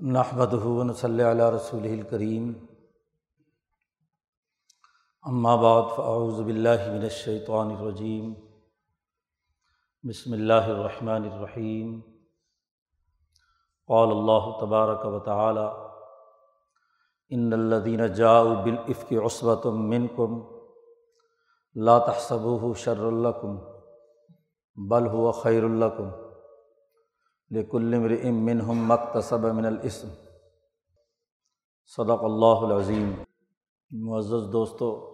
نحمد ہُون صلی اللہ رسول الکریم بعد فاعوذ باللہ من الشیطان الرجیم بسم اللہ الرحمن الرحیم قال اللہ تبارک و تعالی ان الذین جاؤوا بالافک عصبۃ منکم لا تحسبوه شر لکم بل هو خیر لکم لکل امرئ منہم مکتصب من الاسم۔ صدق اللہ العظیم۔ معزز دوستو،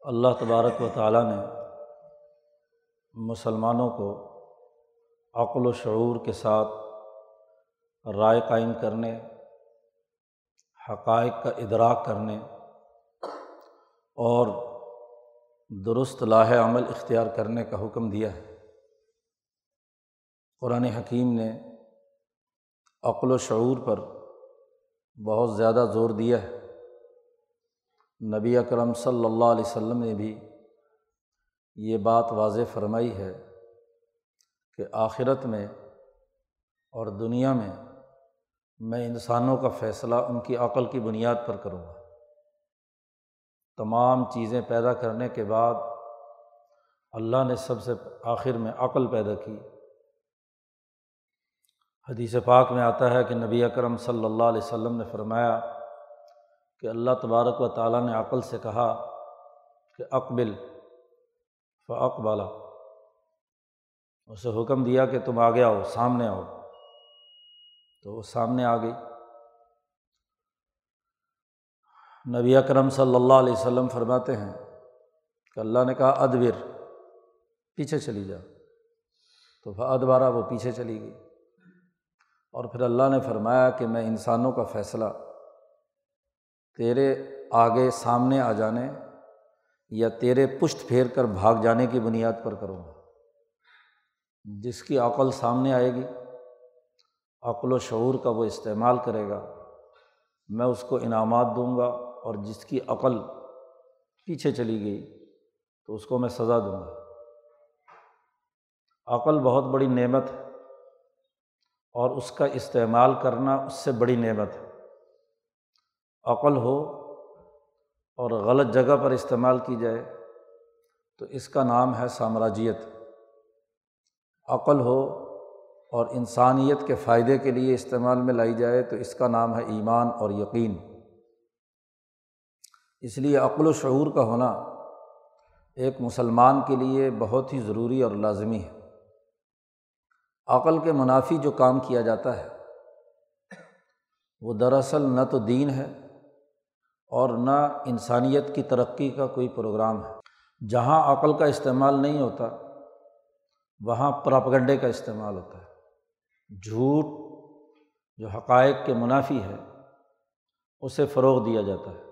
اللہ تبارک و تعالیٰ نے مسلمانوں کو عقل و شعور کے ساتھ رائے قائم کرنے، حقائق کا ادراک کرنے اور درست لاہ عمل اختیار کرنے کا حکم دیا ہے۔ قرآن حکیم نے عقل و شعور پر بہت زیادہ زور دیا ہے۔ نبی اکرم صلی اللہ علیہ وسلم نے بھی یہ بات واضح فرمائی ہے کہ آخرت میں اور دنیا میں میں انسانوں کا فیصلہ ان کی عقل کی بنیاد پر کروں گا۔ تمام چیزیں پیدا کرنے کے بعد اللہ نے سب سے آخر میں عقل پیدا کی۔ حدیث پاک میں آتا ہے کہ نبی اکرم صلی اللہ علیہ وسلم نے فرمایا کہ اللہ تبارک و تعالیٰ نے عقل سے کہا کہ اقبل فعقبالا اسے حکم دیا کہ تم آگے آؤ، سامنے آؤ۔ تو وہ سامنے آ گئی۔ نبی اکرم صلی اللہ علیہ وسلم فرماتے ہیں کہ اللہ نے کہا، ادبر، پیچھے چلی جا۔ تو ادبارہ وہ پیچھے چلی گئی۔ اور پھر اللہ نے فرمایا کہ میں انسانوں کا فیصلہ تیرے آگے سامنے آ جانے یا تیرے پشت پھیر کر بھاگ جانے کی بنیاد پر کروں گا۔ جس کی عقل سامنے آئے گی، عقل و شعور کا وہ استعمال کرے گا، میں اس کو انعامات دوں گا اور جس کی عقل پیچھے چلی گئی تو اس کو میں سزا دوں گا۔ عقل بہت بڑی نعمت ہے۔ اور اس کا استعمال کرنا اس سے بڑی نعمت ہے۔ عقل ہو اور غلط جگہ پر استعمال کی جائے تو اس کا نام ہے سامراجیت۔ عقل ہو اور انسانیت کے فائدے کے لیے استعمال میں لائی جائے تو اس کا نام ہے ایمان اور یقین۔ اس لیے عقل و شعور کا ہونا ایک مسلمان کے لیے بہت ہی ضروری اور لازمی ہے۔ عقل کے منافی جو کام کیا جاتا ہے، وہ دراصل نہ تو دین ہے اور نہ انسانیت کی ترقی کا کوئی پروگرام ہے۔ جہاں عقل کا استعمال نہیں ہوتا، وہاں پراپگنڈے کا استعمال ہوتا ہے۔ جھوٹ جو حقائق کے منافی ہے، اسے فروغ دیا جاتا ہے۔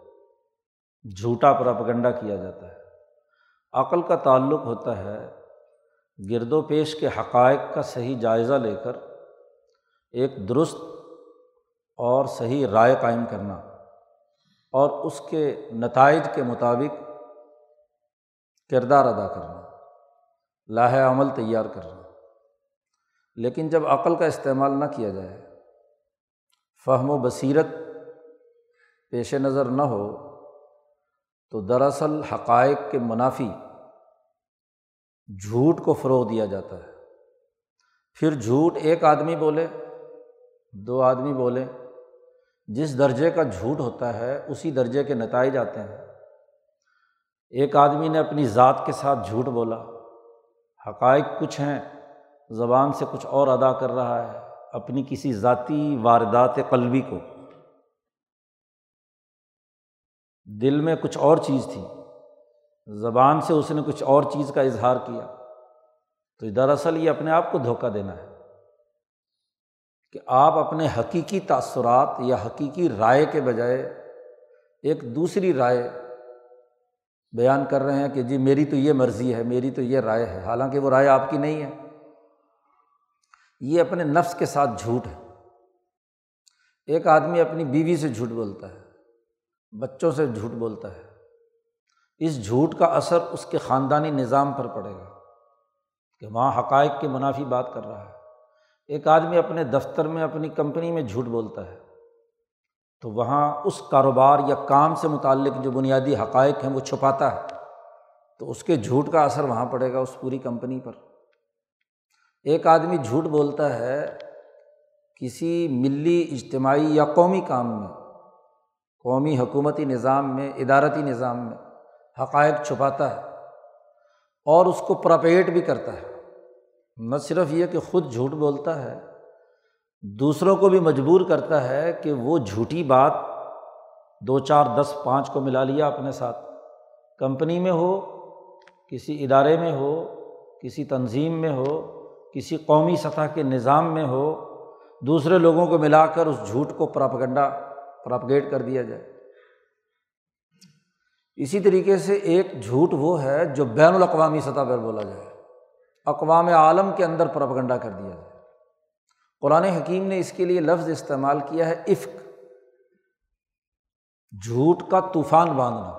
جھوٹا پراپگنڈا کیا جاتا ہے۔ عقل کا تعلق ہوتا ہے گرد و پیش کے حقائق کا صحیح جائزہ لے کر ایک درست اور صحیح رائے قائم کرنا اور اس کے نتائج کے مطابق کردار ادا کرنا لاہ عمل تیار کرنا۔ لیکن جب عقل کا استعمال نہ کیا جائے، فہم و بصیرت پیش نظر نہ ہو، تو دراصل حقائق کے منافی جھوٹ کو فروغ دیا جاتا ہے۔ پھر جھوٹ ایک آدمی بولے، دو آدمی بولے، جس درجے کا جھوٹ ہوتا ہے اسی درجے کے نتائج آتے ہیں۔ ایک آدمی نے اپنی ذات کے ساتھ جھوٹ بولا، حقائق کچھ ہیں، زبان سے کچھ اور ادا کر رہا ہے، اپنی کسی ذاتی واردات قلبی کو۔ دل میں کچھ اور چیز تھی۔ زبان سے اس نے کچھ اور چیز کا اظہار کیا، تو دراصل یہ اپنے آپ کو دھوکہ دینا ہے کہ آپ اپنے حقیقی تأثرات یا حقیقی رائے کے بجائے ایک دوسری رائے بیان کر رہے ہیں کہ جی میری تو یہ مرضی ہے، میری تو یہ رائے ہے، حالانکہ وہ رائے آپ کی نہیں ہے۔ یہ اپنے نفس کے ساتھ جھوٹ ہے۔ ایک آدمی اپنی بیوی سے جھوٹ بولتا ہے، بچوں سے جھوٹ بولتا ہے۔ اس جھوٹ کا اثر اس کے خاندانی نظام پر پڑے گا کہ وہاں حقائق کے منافی بات کر رہا ہے۔ ایک آدمی اپنے دفتر میں، اپنی کمپنی میں جھوٹ بولتا ہے، تو وہاں اس کاروبار یا کام سے متعلق جو بنیادی حقائق ہیں وہ چھپاتا ہے۔ تو اس کے جھوٹ کا اثر وہاں پڑے گا، اس پوری کمپنی پر۔ ایک آدمی جھوٹ بولتا ہے کسی ملی، اجتماعی یا قومی کام میں، قومی حکومتی نظام میں، ادارتی نظام میں۔ حقائق چھپاتا ہے اور اس کو پراپیٹ بھی کرتا ہے۔ نہ صرف یہ کہ خود جھوٹ بولتا ہے، دوسروں کو بھی مجبور کرتا ہے کہ وہ جھوٹی بات دو چار دس پانچ کو ملا لیا اپنے ساتھ۔ کمپنی میں ہو، کسی ادارے میں ہو، کسی تنظیم میں ہو، کسی قومی سطح کے نظام میں ہو، دوسرے لوگوں کو ملا کر اس جھوٹ کو پراپگنڈا، پراپگیٹ کر دیا جائے۔ اسی طریقے سے ایک جھوٹ وہ ہے جو بین الاقوامی سطح پر بولا جائے۔ اقوام عالم کے اندر پراپگنڈا کر دیا جائے۔ قرآن حکیم نے اس کے لیے لفظ استعمال کیا ہے عفق۔ جھوٹ کا طوفان باندھنا۔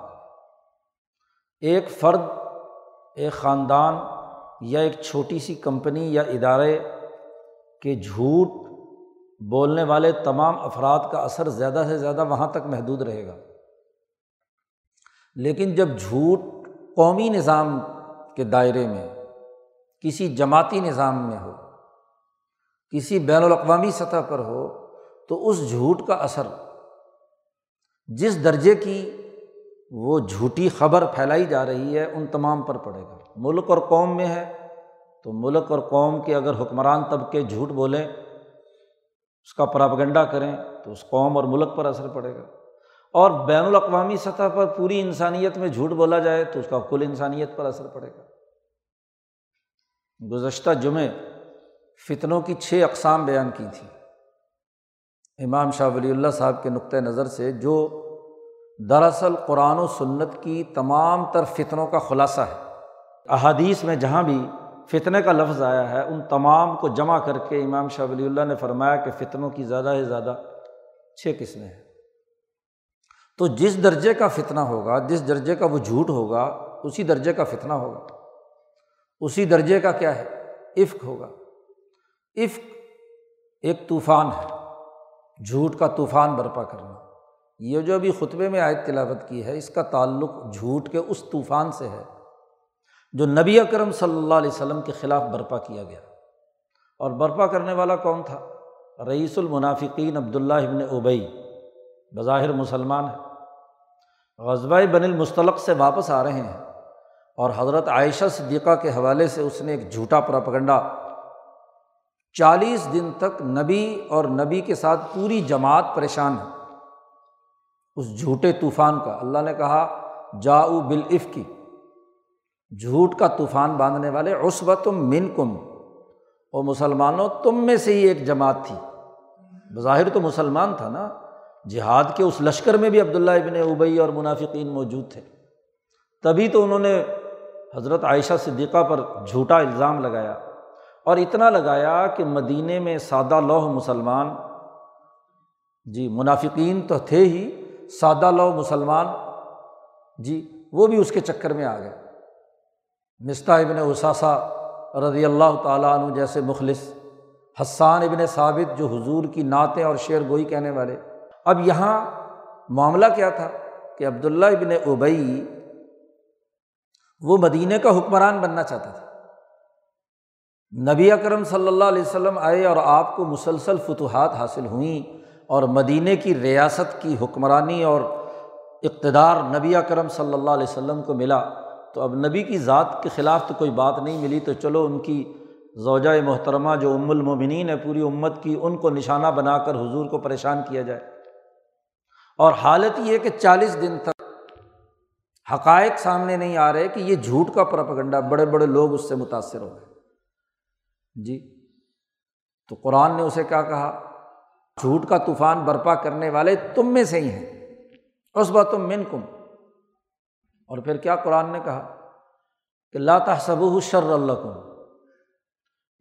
ایک فرد، ایک خاندان یا ایک چھوٹی سی کمپنی یا ادارے کے جھوٹ بولنے والے تمام افراد کا اثر زیادہ سے زیادہ وہاں تک محدود رہے گا۔ لیکن جب جھوٹ قومی نظام کے دائرے میں، کسی جماعتی نظام میں ہو، کسی بین الاقوامی سطح پر ہو، تو اس جھوٹ کا اثر، جس درجے کی وہ جھوٹی خبر پھیلائی جا رہی ہے، ان تمام پر پڑے گا۔ ملک اور قوم میں ہے، تو ملک اور قوم کے اگر حکمران طبقے جھوٹ بولیں، اس کا پراپگنڈا کریں، تو اس قوم اور ملک پر اثر پڑے گا۔ اور بین الاقوامی سطح پر پوری انسانیت میں جھوٹ بولا جائے تو اس کا کل انسانیت پر اثر پڑے گا۔ گزشتہ جمعے فتنوں کی چھ اقسام بیان کی تھی امام شاہ ولی اللہ صاحب کے نقطۂ نظر سے جو دراصل قرآن و سنت کی تمام تر فتنوں کا خلاصہ ہے۔ احادیث میں جہاں بھی فتنے کا لفظ آیا ہے، ان تمام کو جمع کر کے امام شاہ ولی اللہ نے فرمایا کہ فتنوں کی زیادہ سے زیادہ چھ قسمیں ہیں۔ تو جس درجے کا فتنہ ہوگا، جس درجے کا وہ جھوٹ ہوگا، اسی درجے کا فتنہ ہوگا۔ اسی درجے کا کیا ہے؟ عفق ہوگا۔ عفق ایک طوفان ہے۔ جھوٹ کا طوفان برپا کرنا۔ یہ جو ابھی خطبے میں آیت تلاوت کی ہے، اس کا تعلق جھوٹ کے اس طوفان سے ہے جو نبی اکرم صلی اللہ علیہ وسلم کے خلاف برپا کیا گیا۔ اور برپا کرنے والا کون تھا؟ رئیس المنافقین عبداللہ ابن اوبئی بظاہر مسلمان ہے۔ غزبۂ بن المستلق سے واپس آ رہے ہیں اور حضرت عائشہ صدیقہ کے حوالے سے اس نے ایک جھوٹا پراپگنڈا چالیس دن تک نبی اور نبی کے ساتھ پوری جماعت پریشان ہے۔ اس جھوٹے طوفان کا اللہ نے کہا، جاؤ بالعف کی جھوٹ کا طوفان باندھنے والے عصبت من کم اور مسلمانوں، تم میں سے ہی ایک جماعت تھی۔ بظاہر تو مسلمان تھا نا۔ جہاد کے اس لشکر میں بھی عبداللہ ابن ابئی اور منافقین موجود تھے۔ تبھی تو انہوں نے حضرت عائشہ صدیقہ پر جھوٹا الزام لگایا اور اتنا لگایا کہ مدینہ میں سادہ لوہ مسلمان جی منافقین تو تھے ہی سادہ لوہ مسلمان جی وہ بھی اس کے چکر میں آ گئے۔ مستہ ابن اثاثہ رضی اللہ تعالیٰ عنہ جیسے مخلص، حسان ابن ثابت جو حضور کی نعتیں اور شعر گوئی کہنے والے اب یہاں معاملہ کیا تھا کہ عبداللہ ابن اوبئی وہ مدینہ کا حکمران بننا چاہتا تھا۔ نبی اکرم صلی اللہ علیہ وسلم آئے اور آپ کو مسلسل فتوحات حاصل ہوئیں اور مدینہ کی ریاست کی حکمرانی اور اقتدار نبی اکرم صلی اللہ علیہ وسلم کو ملا۔ تو اب نبی کی ذات کے خلاف تو کوئی بات نہیں ملی تو چلو ان کی زوجۂ محترمہ جو ام المومنین ہے، پوری امت کی ان کو نشانہ بنا کر حضور کو پریشان کیا جائے۔ اور حالت یہ کہ چالیس دن تک حقائق سامنے نہیں آ رہے کہ یہ جھوٹ کا پرپگنڈا بڑے بڑے لوگ اس سے متاثر ہو گئے۔ جی تو قرآن نے اسے کیا کہا؟ جھوٹ کا طوفان برپا کرنے والے تم میں سے ہی ہیں۔ اس بات تم من کم اور پھر کیا قرآن نے کہا؟ کہ لاتا صب شر اللہ کم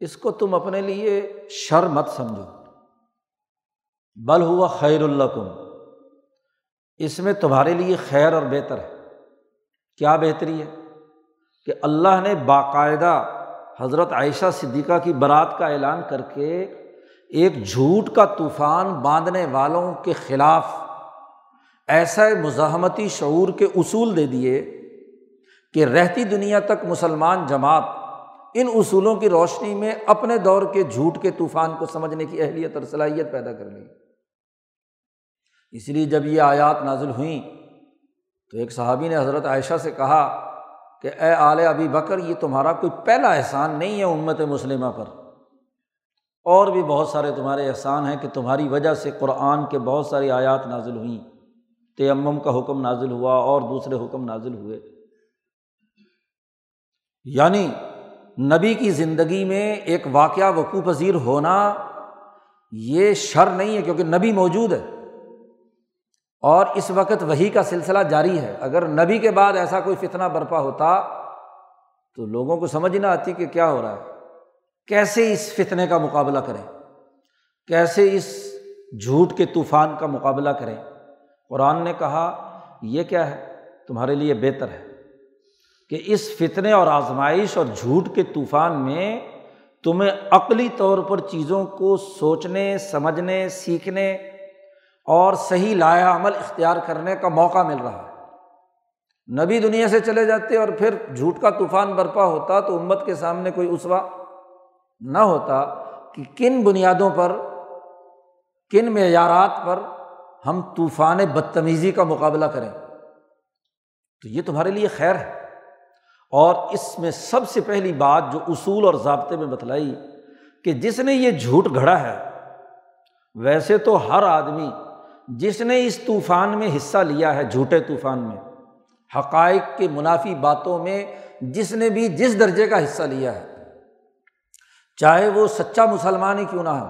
اس کو تم اپنے لیے شر مت سمجھو۔ بل ہوا خیر اللہ کم اس میں تمہارے لیے خیر اور بہتر ہے۔ کیا بہتری ہے؟ کہ اللہ نے باقاعدہ حضرت عائشہ صدیقہ کی برات کا اعلان کر کے ایک جھوٹ کا طوفان باندھنے والوں کے خلاف ایسا مزاحمتی شعور کے اصول دے دیے کہ رہتی دنیا تک مسلمان جماعت ان اصولوں کی روشنی میں اپنے دور کے جھوٹ کے طوفان کو سمجھنے کی اہلیت اور صلاحیت پیدا کر لی۔ اس لیے جب یہ آیات نازل ہوئیں تو ایک صحابی نے حضرت عائشہ سے کہا کہ اے آل ابی بکر، یہ تمہارا کوئی پہلا احسان نہیں ہے امت مسلمہ پر۔ اور بھی بہت سارے تمہارے احسان ہیں کہ تمہاری وجہ سے قرآن کے بہت ساری آیات نازل ہوئیں۔ تیمم کا حکم نازل ہوا اور دوسرے حکم نازل ہوئے۔ یعنی نبی کی زندگی میں ایک واقعہ وقوع پذیر ہونا یہ شر نہیں ہے کیونکہ نبی موجود ہے۔ اور اس وقت وہی کا سلسلہ جاری ہے۔ اگر نبی کے بعد ایسا کوئی فتنہ برپا ہوتا تو لوگوں کو سمجھ نہ آتی کہ کیا ہو رہا ہے۔ کیسے اس فتنے کا مقابلہ کریں؟ کیسے اس جھوٹ کے طوفان کا مقابلہ کریں؟ قرآن نے کہا، یہ کیا ہے؟ تمہارے لیے بہتر ہے کہ اس فتنے اور آزمائش اور جھوٹ کے طوفان میں تمہیں عقلی طور پر چیزوں کو سوچنے، سمجھنے، سیکھنے اور صحیح لایا عمل اختیار کرنے کا موقع مل رہا ہے۔ نبی دنیا سے چلے جاتے اور پھر جھوٹ کا طوفان برپا ہوتا تو امت کے سامنے کوئی اسوا نہ ہوتا کہ کن بنیادوں پر، کن معیارات پر ہم طوفان بدتمیزی کا مقابلہ کریں۔ تو یہ تمہارے لیے خیر ہے۔ اور اس میں سب سے پہلی بات جو اصول اور ضابطے میں بتلائی کہ جس نے یہ جھوٹ گھڑا ہے، ویسے تو ہر آدمی جس نے اس طوفان میں حصہ لیا ہے، جھوٹے طوفان میں، حقائق کے منافی باتوں میں جس نے بھی جس درجے کا حصہ لیا ہے۔ چاہے وہ سچا مسلمان ہی کیوں نہ ہو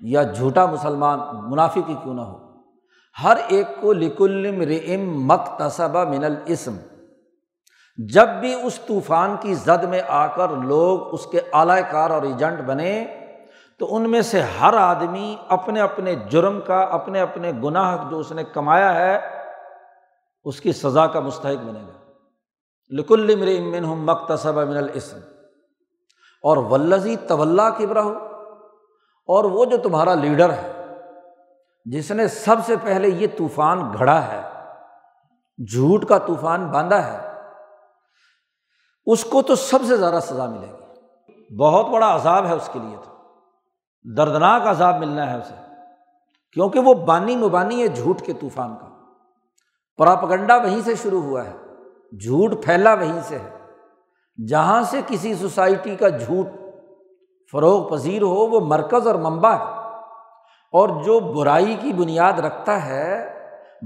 یا جھوٹا مسلمان منافق ہی کیوں نہ ہو، ہر ایک کو لکلم رم مکتصبہ من الاسم۔ جب بھی اس طوفان کی زد میں آ کر لوگ اس کے اعلی کار اور ایجنٹ بنے تو ان میں سے ہر آدمی اپنے اپنے جرم کا، اپنے اپنے گناہ جو اس نے کمایا ہے، اس کی سزا کا مستحق بنے گا۔ لکل امن ہوں مکتصب من الاسم۔ اور ولزی طول کبرا ہو اور وہ جو تمہارا لیڈر ہے، جس نے سب سے پہلے یہ طوفان گھڑا ہے، جھوٹ کا طوفان باندھا ہے، اس کو تو سب سے زیادہ سزا ملے گی۔ بہت بڑا عذاب ہے اس کے لیے تو۔ دردناک عذاب ملنا ہے اسے۔ کیونکہ وہ بانی مبانی ہے جھوٹ کے طوفان کا۔ پراپگنڈا وہیں سے شروع ہوا ہے۔ جھوٹ پھیلا وہیں سے ہے۔ جہاں سے کسی سوسائٹی کا جھوٹ فروغ پذیر ہو، وہ مرکز اور منبع ہے۔ اور جو برائی کی بنیاد رکھتا ہے،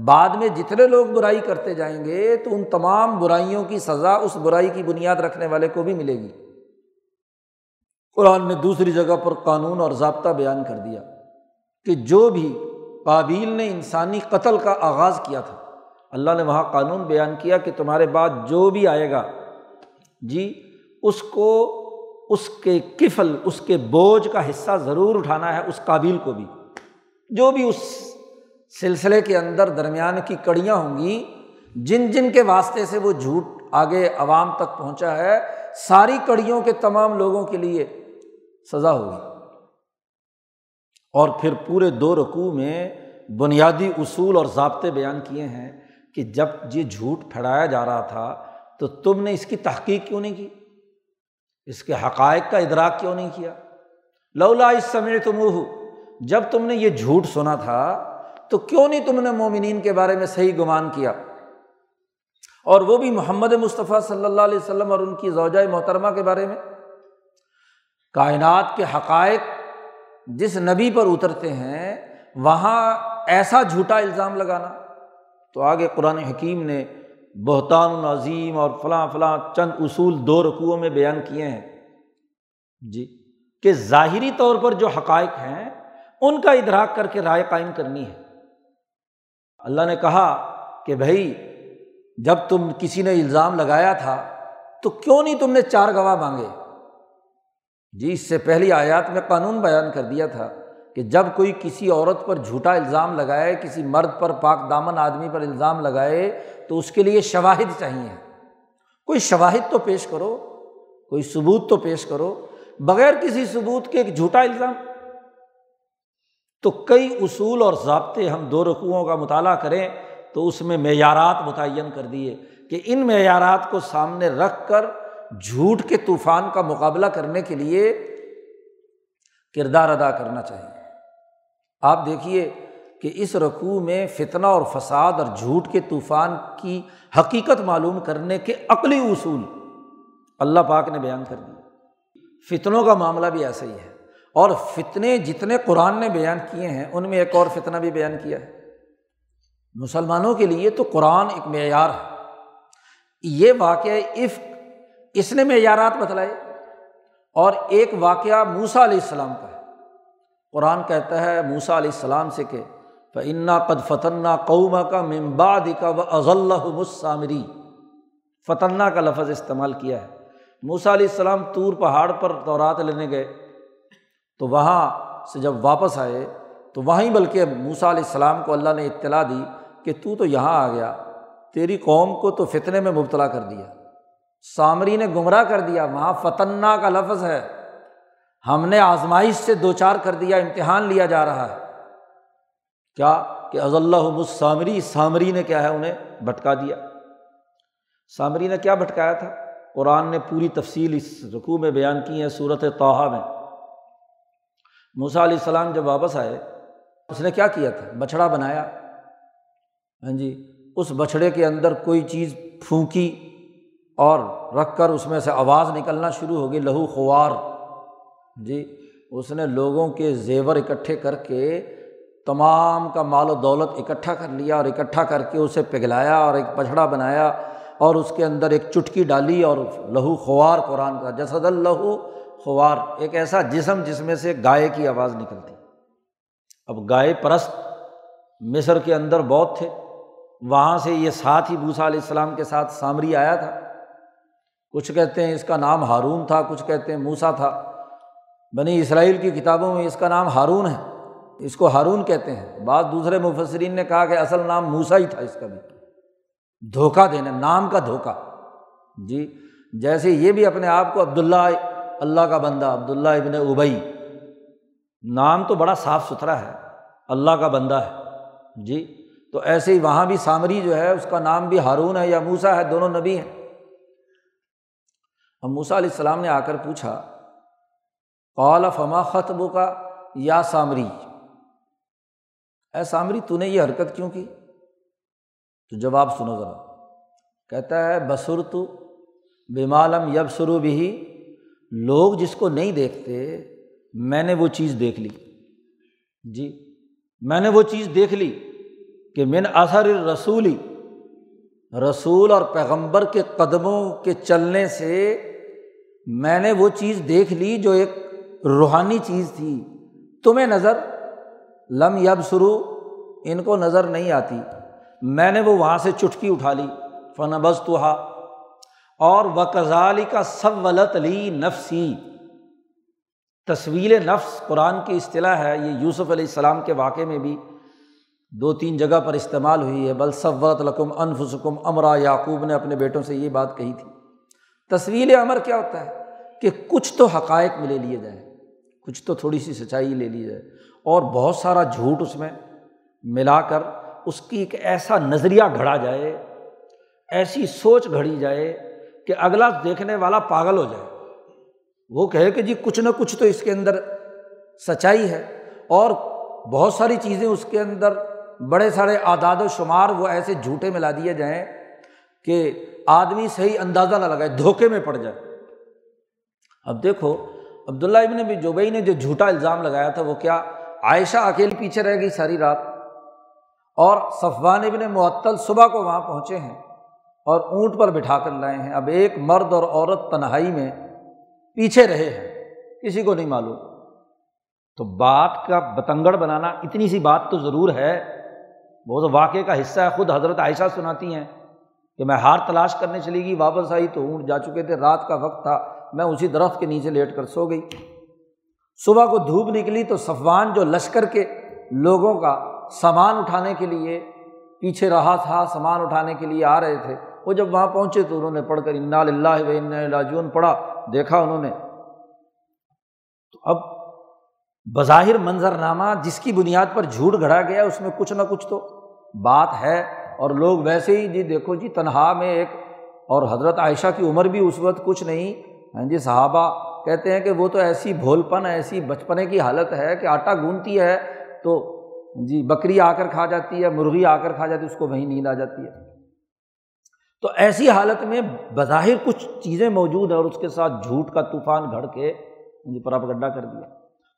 بعد میں جتنے لوگ برائی کرتے جائیں گے، تو ان تمام برائیوں کی سزا اس برائی کی بنیاد رکھنے والے کو بھی ملے گی۔ قرآن نے دوسری جگہ پر قانون اور ضابطہ بیان کر دیا کہ جو بھی قابیل نے انسانی قتل کا آغاز کیا تھا، اللہ نے وہاں قانون بیان کیا کہ تمہارے بعد جو بھی آئے گا جی اس کو، اس کے کفل، اس کے بوجھ کا حصہ ضرور اٹھانا ہے، اس قابل کو بھی۔ جو بھی اس سلسلے کے اندر درمیان کی کڑیاں ہوں گی، جن جن کے واسطے سے وہ جھوٹ آگے عوام تک پہنچا ہے، ساری کڑیوں کے تمام لوگوں کے لیے سزا ہوگی۔ اور پھر پورے دو رقوع میں بنیادی اصول اور ضابطے بیان کیے ہیں کہ جب یہ جھوٹ پھیلایا جا رہا تھا تو تم نے اس کی تحقیق کیوں نہیں کی؟ اس کے حقائق کا ادراک کیوں نہیں کیا؟ لولا اس سمے تم جب تم نے یہ جھوٹ سنا تھا تو کیوں نہیں تم نے مومنین کے بارے میں صحیح گمان کیا؟ اور وہ بھی محمد مصطفیٰ صلی اللہ علیہ وسلم اور ان کی زوجۂ محترمہ کے بارے میں؟ کائنات کے حقائق جس نبی پر اترتے ہیں، وہاں ایسا جھوٹا الزام لگانا۔ تو آگے قرآن حکیم نے بہتان عظیم اور فلاں فلاں چند اصول دو رقوع میں بیان کیے ہیں۔ جی کہ ظاہری طور پر جو حقائق ہیں، ان کا ادراک کر کے رائے قائم کرنی ہے۔ اللہ نے کہا کہ بھائی، جب تم کسی نے الزام لگایا تھا، تو کیوں نہیں تم نے چار گواہ مانگے؟ جی اس سے پہلی آیات میں قانون بیان کر دیا تھا کہ جب کوئی کسی عورت پر جھوٹا الزام لگائے، کسی مرد پر پاک دامن آدمی پر الزام لگائے، تو اس کے لیے شواہد چاہیے۔ کوئی شواہد تو پیش کرو، کوئی ثبوت تو پیش کرو، بغیر کسی ثبوت کے ایک جھوٹا الزام۔ تو کئی اصول اور ضابطے ہم دو رقوؤں کا مطالعہ کریں تو اس میں معیارات متعین کر دیے کہ ان معیارات کو سامنے رکھ کر جھوٹ کے طوفان کا مقابلہ کرنے کے لیے کردار ادا کرنا چاہیے۔ آپ دیکھیے کہ اس رقوع میں فتنہ اور فساد اور جھوٹ کے طوفان کی حقیقت معلوم کرنے کے عقلی اصول اللہ پاک نے بیان کر دی فتنوں کا معاملہ بھی ایسا ہی ہے۔ اور فتنے جتنے قرآن نے بیان کیے ہیں، ان میں ایک اور فتنہ بھی بیان کیا ہے۔ مسلمانوں کے لیے تو قرآن ایک معیار ہے۔ یہ واقعہ عفق اس نے معیارات بتلائے اور ایک واقعہ موسا علیہ السلام کا ہے۔ قرآن کہتا ہے موسا علیہ السلام سے کہ فنا قد فتنہ قوما کا ممباد کا و اضل مسامری فتنہ کا لفظ استعمال کیا ہے۔ موسا علیہ السلام طور پہاڑ پر دورات لینے گئے۔ تو وہاں سے جب واپس آئے تو وہیں بلکہ موسا علیہ السلام کو اللہ نے اطلاع دی کہ تو تو یہاں آ گیا، تیری قوم کو تو فتنے میں مبتلا کر دیا۔ سامری نے گمراہ کر دیا، وہاں فتنہ کا لفظ ہے۔ ہم نے آزمائش سے دو چار کر دیا، امتحان لیا جا رہا ہے۔ کیا کہ از اللہ سامری سامری نے کیا ہے؟ انہیں بھٹکا دیا۔ سامری نے کیا بھٹکایا تھا؟ قرآن نے پوری تفصیل اس رقوع میں بیان کی ہے صورت توحا میں۔ موسا علیہ السلام جب واپس آئے، اس نے کیا کیا تھا؟ بچھڑا بنایا۔ ہاں جی اس بچھڑے کے اندر کوئی چیز پھونکی۔ اور رکھ کر اس میں سے آواز نکلنا شروع ہو گئی، لہو خوار۔ جی اس نے لوگوں کے زیور اکٹھے کر کے تمام کا مال و دولت اکٹھا کر لیا اور اکٹھا کر کے اسے پگھلایا اور ایک پچھڑا بنایا اور اس کے اندر ایک چٹکی ڈالی اور لہو خوار قرآن کا، جسد الہو خوار۔ ایک ایسا جسم جس میں سے گائے کی آواز نکلتی۔ اب گائے پرست مصر کے اندر بہت تھے۔ وہاں سے یہ ساتھ ہی بوسا علیہ السلام کے ساتھ سامری آیا تھا۔ کچھ کہتے ہیں اس کا نام ہارون تھا، کچھ کہتے ہیں موسا تھا۔ بنی اسرائیل کی کتابوں میں اس کا نام ہارون ہے۔ اس کو ہارون کہتے ہیں۔ بعض دوسرے مفسرین نے کہا کہ اصل نام موسا ہی تھا اس کا بھی۔ دھوکہ دینا، نام کا دھوکہ۔ جی جیسے یہ بھی اپنے آپ کو عبداللہ، اللہ کا بندہ، عبداللہ ابن ابئی نام تو بڑا صاف ستھرا ہے، اللہ کا بندہ ہے۔ جی تو ایسے ہی وہاں بھی سامری جو ہے، اس کا نام بھی ہارون ہے یا موسا ہے، دونوں نبی ہیں۔ اب موسا علیہ السلام نے آ کر پوچھا، قال، فما خطب کا یا سامری؟ اے سامری، تو نے یہ حرکت کیوں کی؟ تو جواب سنو ذرا۔ کہتا ہے بسر تو بیمالم یب سرو بھی لوگ جس کو نہیں دیکھتے، میں نے وہ چیز دیکھ لی۔ جی میں نے وہ چیز دیکھ لی کہ من اثر رسولی رسول اور پیغمبر کے قدموں کے چلنے سے میں نے وہ چیز دیکھ لی جو ایک روحانی چیز تھی۔ تمہیں نظر؟ لم یب سرو ان کو نظر نہیں آتی۔ میں نے وہ وہاں سے چٹکی اٹھا لی۔ فن بز تو اور و کزالی کا سب ولت علی نفسی۔ تصویر نفس قرآن کی اصطلاح ہے۔ یہ یوسف علیہ السلام کے واقعے میں بھی دو تین جگہ پر استعمال ہوئی ہے۔ بل صورت لقم انفسکم امرا۔ یعقوب نے اپنے بیٹوں سے یہ بات کہی تھی۔ تصویر امر کیا ہوتا ہے؟ کہ کچھ تو حقائق میں لے لیے جائیں، کچھ تو تھوڑی سی سچائی لے لی جائے، اور بہت سارا جھوٹ اس میں ملا کر اس کی ایک ایسا نظریہ گھڑا جائے، ایسی سوچ گھڑی جائے کہ اگلا دیکھنے والا پاگل ہو جائے۔ وہ کہے کہ جی کچھ نہ کچھ تو اس کے اندر سچائی ہے، اور بہت ساری چیزیں اس کے اندر بڑے سارے اعداد و شمار وہ ایسے جھوٹے ملا دیے جائیں کہ آدمی صحیح اندازہ نہ لگائے، دھوکے میں پڑ جائے۔ اب دیکھو، عبداللہ ابن بھی جوبئی نے جو جھوٹا الزام لگایا تھا، وہ کیا؟ عائشہ اکیلی پیچھے رہ گئی ساری رات۔ اور صفوان ابن معطل صبح کو وہاں پہنچے ہیں اور اونٹ پر بٹھا کر لائے ہیں۔ اب ایک مرد اور عورت تنہائی میں پیچھے رہے ہیں، کسی کو نہیں معلوم۔ تو بات کا بتنگڑ بنانا اتنی سی بات تو ضرور ہے۔ وہ تو واقعے کا حصہ ہے، خود حضرت عائشہ سناتی ہیں کہ میں ہار تلاش کرنے چلی گئی، واپس آئی تو اونٹ جا چکے تھے۔ رات کا وقت تھا۔ میں اسی درخت کے نیچے لیٹ کر سو گئی۔ صبح کو دھوپ نکلی تو صفوان جو لشکر کے لوگوں کا سامان اٹھانے کے لیے پیچھے رہا تھا، سامان اٹھانے کے لیے آ رہے تھے، وہ جب وہاں پہنچے تو انہوں نے پڑھ کر انا اللہ و لاجون پڑھا، دیکھا انہوں نے۔ تو اب بظاہر منظر نامہ جس کی بنیاد پر جھوٹ گھڑا گیا، اس میں کچھ نہ کچھ تو بات ہے۔ اور لوگ ویسے ہی جی دیکھو جی تنہا میں ایک، اور حضرت عائشہ کی عمر بھی اس وقت کچھ نہیں ہاں جی صحابہ کہتے ہیں کہ وہ تو ایسی بھول پن ایسی بچپنے کی حالت ہے کہ آٹا گونتی ہے تو جی بکری آ کر کھا جاتی ہے، مرغی آ کر کھا جاتی ہے، اس کو وہیں نیند آ جاتی ہے۔ تو ایسی حالت میں بظاہر کچھ چیزیں موجود ہیں اور اس کے ساتھ جھوٹ کا طوفان گھڑ کے ہاں جی پراپ کر دیا۔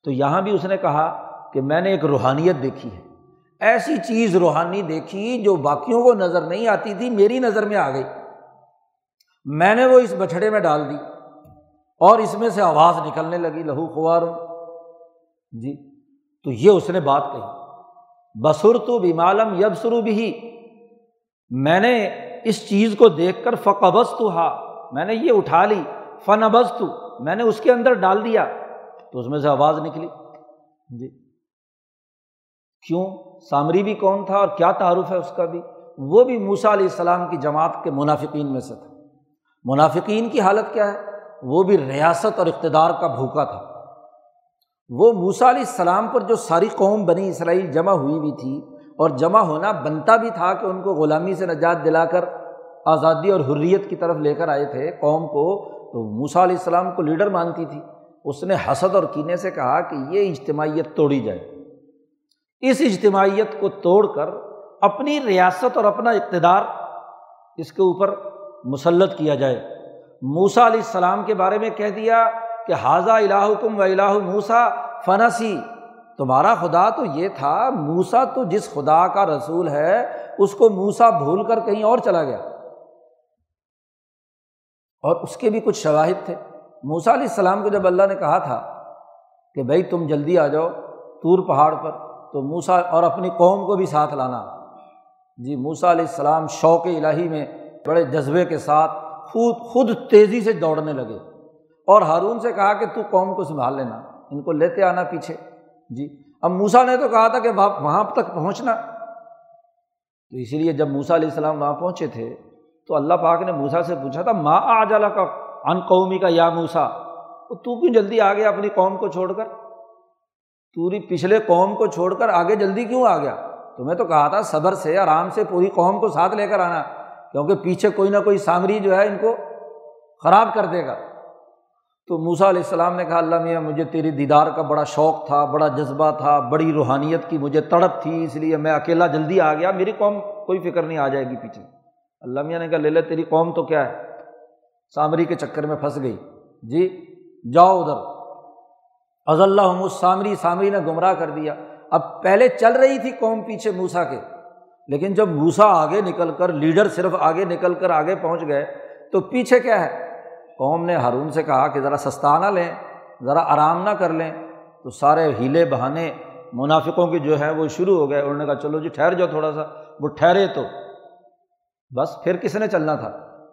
تو یہاں بھی اس نے کہا کہ میں نے ایک روحانیت دیکھی ہے۔ ایسی چیز روحانی دیکھی جو باقیوں کو نظر نہیں آتی تھی، میری نظر میں آ گئی۔ میں نے وہ اس بچھڑے میں ڈال دی۔ اور اس میں سے آواز نکلنے لگی، لہو خوار۔ جی تو یہ اس نے بات کہی۔ بسر تو بھی یب سرو بھی میں نے اس چیز کو دیکھ کر فقبس تو ہا۔ میں نے یہ اٹھا لی فن ابز تو میں نے اس کے اندر ڈال دیا۔ تو اس میں سے آواز نکلی۔ جی۔ کیوں؟ سامری بھی کون تھا اور کیا تعارف ہے اس کا بھی؟ وہ بھی موسا علیہ السلام کی جماعت کے منافقین میں سے تھا۔ منافقین کی حالت کیا ہے؟ وہ بھی ریاست اور اقتدار کا بھوکا تھا۔ وہ موسا علیہ السلام پر جو ساری قوم بنی اسرائیل جمع ہوئی بھی تھی اور جمع ہونا بنتا بھی تھا کہ ان کو غلامی سے نجات دلا کر آزادی اور حریت کی طرف لے کر آئے تھے قوم کو، تو موسا علیہ السلام کو لیڈر مانتی تھی۔ اس نے حسد اور کینے سے کہا کہ یہ اجتماعیت توڑی جائے۔ اس اجتماعیت کو توڑ کر اپنی ریاست اور اپنا اقتدار اس کے اوپر مسلط کیا جائے۔ موسا علیہ السلام کے بارے میں کہہ دیا کہ حاضہ الہکم و الہ موسا فنسی تمہارا خدا تو یہ تھا موسا تو جس خدا کا رسول ہے، اس کو موسا بھول کر کہیں اور چلا گیا۔ اور اس کے بھی کچھ شواہد تھے۔ موسا علیہ السلام کو جب اللہ نے کہا تھا کہ بھائی تم جلدی آ جاؤ طور پہاڑ پر، تو موسا اور اپنی قوم کو بھی ساتھ لانا جی موسا علیہ السلام شوق الہی میں بڑے جذبے کے ساتھ خود خود تیزی سے دوڑنے لگے۔ اور ہارون سے کہا کہ تو قوم کو سنبھال لینا، ان کو لیتے آنا پیچھے۔ جی اب موسا نے تو کہا تھا کہ وہاں تک پہنچنا۔ تو اسی لیے جب موسا علیہ السلام وہاں پہنچے تھے، تو اللہ پاک نے موسا سے پوچھا تھا ماں آ جالا کا ان قومی کا یا موسا تو کیوں جلدی آ گیا اپنی قوم کو چھوڑ کر پوری پچھلے قوم کو چھوڑ کر آگے جلدی کیوں آ گیا؟ تمہیں تو کہا تھا، صبر سے، آرام سے پوری قوم کو ساتھ لے کر آنا۔ کیونکہ پیچھے کوئی نہ کوئی سامری جو ہے ان کو خراب کر دے گا۔ تو موسا علیہ السلام نے کہا، اللہ میاں، مجھے تیری دیدار کا بڑا شوق تھا، بڑا جذبہ تھا، بڑی روحانیت کی مجھے تڑپ تھی، اس لیے میں اکیلا جلدی آ گیا، میری قوم کوئی فکر نہیں، آ جائے گی پیچھے۔ اللہ میاں نے کہا، لے لے، تیری قوم تو کیا ہے؟ سامری کے چکر میں پھنس گئی۔ جی جاؤ ادھر۔ از اللہ سامری سامری نے گمراہ کر دیا۔ اب پہلے چل رہی تھی قوم پیچھے موسا کے۔ لیکن جب موسا آگے نکل کر، لیڈر صرف آگے نکل کر آگے پہنچ گئے، تو پیچھے کیا ہے؟ قوم نے ہارون سے کہا کہ ذرا سستا نہ لیں، ذرا آرام نہ کر لیں۔ تو سارے ہیلے بہانے منافقوں کے جو ہے وہ شروع ہو گئے۔ انہوں نے کہا، چلو جی ٹھہر جاؤ تھوڑا سا۔ وہ ٹھہرے تو۔ بس پھر کس نے چلنا تھا؟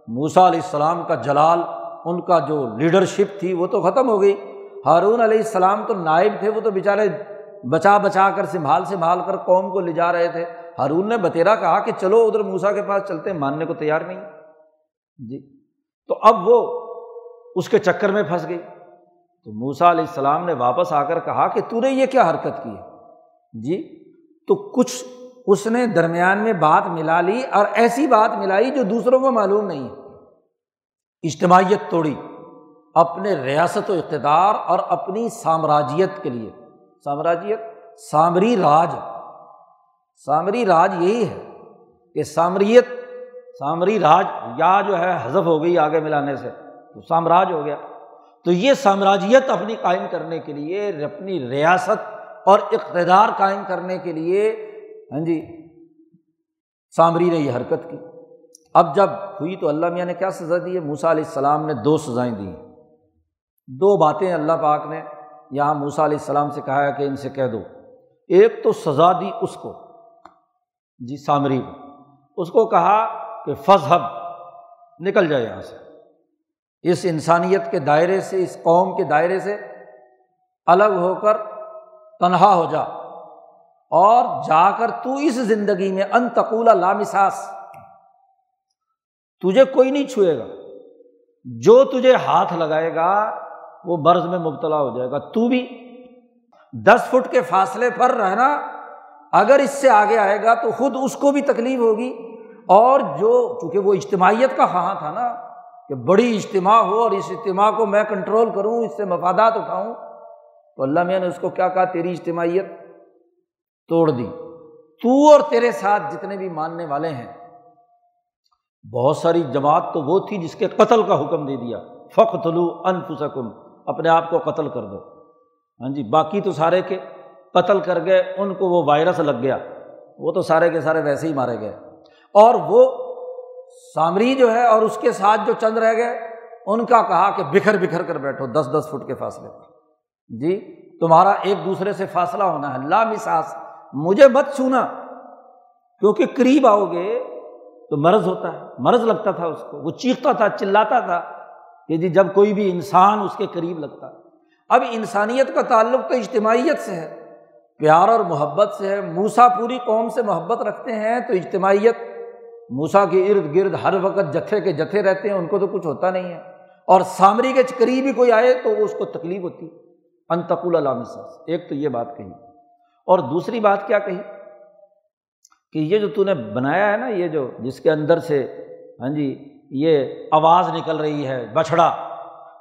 موسا علیہ السلام کا جلال، ان کا جو لیڈرشپ تھی وہ تو ختم ہو گئی۔ ہارون علیہ السلام تو نائب تھے، وہ تو بیچارے بچا بچا کر، سنبھال سنبھال کر قوم کو لے جا رہے تھے۔ ہارون نے بتیرا کہا کہ چلو ادھر موسا کے پاس چلتے ماننے کو تیار نہیں۔ جی۔ تو اب وہ اس کے چکر میں پھنس گئی۔ تو موسا علیہ السلام نے واپس آ کر کہا کہ تو نے یہ کیا حرکت کی ہے؟ جی۔ تو کچھ اس نے درمیان میں بات ملا لی اور ایسی بات ملائی جو دوسروں کو معلوم نہیں ہے۔ اجتماعیت توڑی۔ اپنے ریاست و اقتدار اور اپنی سامراجیت کے لیے۔ سامراجیت؟ سامری راج۔ سامری راج یہی ہے کہ سامریت، سامری راج یا جو ہے حذف ہو گئی آگے ملانے سے، تو سامراج ہو گیا۔ تو یہ سامراجیت اپنی قائم کرنے کے لیے، اپنی ریاست اور اقتدار قائم کرنے کے لیے ہاں جی سامری نے یہ حرکت کی۔ اب جب ہوئی تو اللہ میاں نے کیا سزا دی؟ ہے موسا علیہ السلام نے دو سزائیں دی دو باتیں اللہ پاک نے یہاں موسا علیہ السلام سے کہا ہے کہ ان سے کہہ دو۔ ایک تو سزا دی اس کو۔ جی سامری کو۔ اس کو کہا کہ فضحب، نکل جائے یہاں سے۔ اس انسانیت کے دائرے سے، اس قوم کے دائرے سے الگ ہو کر تنہا ہو جا۔ اور جا کر تو اس زندگی میں ان تقولہ لامساس تجھے کوئی نہیں چھوئے گا۔ جو تجھے ہاتھ لگائے گا، وہ برض میں مبتلا ہو جائے گا۔ تو بھی دس فٹ کے فاصلے پر رہنا اگر اس سے آگے آئے گا تو خود اس کو بھی تکلیف ہوگی۔ اور جو چونکہ وہ اجتماعیت کا خواہاں تھا نا، کہ بڑی اجتماع ہو اور اس اجتماع کو میں کنٹرول کروں، اس سے مفادات اٹھاؤں، تو اللہ میاں نے اس کو کیا کہا؟ تیری اجتماعیت توڑ دی۔ تو اور تیرے ساتھ جتنے بھی ماننے والے ہیں، بہت ساری جماعت تو وہ تھی جس کے قتل کا حکم دے دیا۔ فخ تلو انفسکم، اپنے آپ کو قتل کر دو۔ ہاں جی باقی تو سارے کے قتل کر گئے، ان کو وہ وائرس لگ گیا۔ وہ تو سارے کے سارے ویسے ہی مارے گئے۔ اور وہ سامری جو ہے اور اس کے ساتھ جو چند رہ گئے، ان کا کہا کہ بکھر بکھر کر بیٹھو، دس دس فٹ کے فاصلے پر۔ جی تمہارا ایک دوسرے سے فاصلہ ہونا ہے۔ لا مساس، مجھے مت چھونا۔ کیونکہ قریب آؤ گے تو مرض ہوتا ہے۔ مرض لگتا تھا اس کو۔ وہ چیختا تھا، چلاتا تھا کہ جی جب کوئی بھی انسان اس کے قریب لگتا۔ اب انسانیت کا تعلق تو اجتماعیت سے ہے۔ پیار اور محبت سے ہے۔ موسا پوری قوم سے محبت رکھتے ہیں تو اجتماعیت موسا کے ارد گرد ہر وقت جتھے کے جتھے رہتے ہیں، ان کو تو کچھ ہوتا نہیں ہے۔ اور سامری کے قریب ہی کوئی آئے تو اس کو تکلیف ہوتی۔ انتقول علام ایک تو یہ بات کہی۔ اور دوسری بات کیا کہی؟ کہ یہ جو تو نے بنایا ہے نا، یہ جو جس کے اندر سے ہاں جی یہ آواز نکل رہی ہے، بچھڑا۔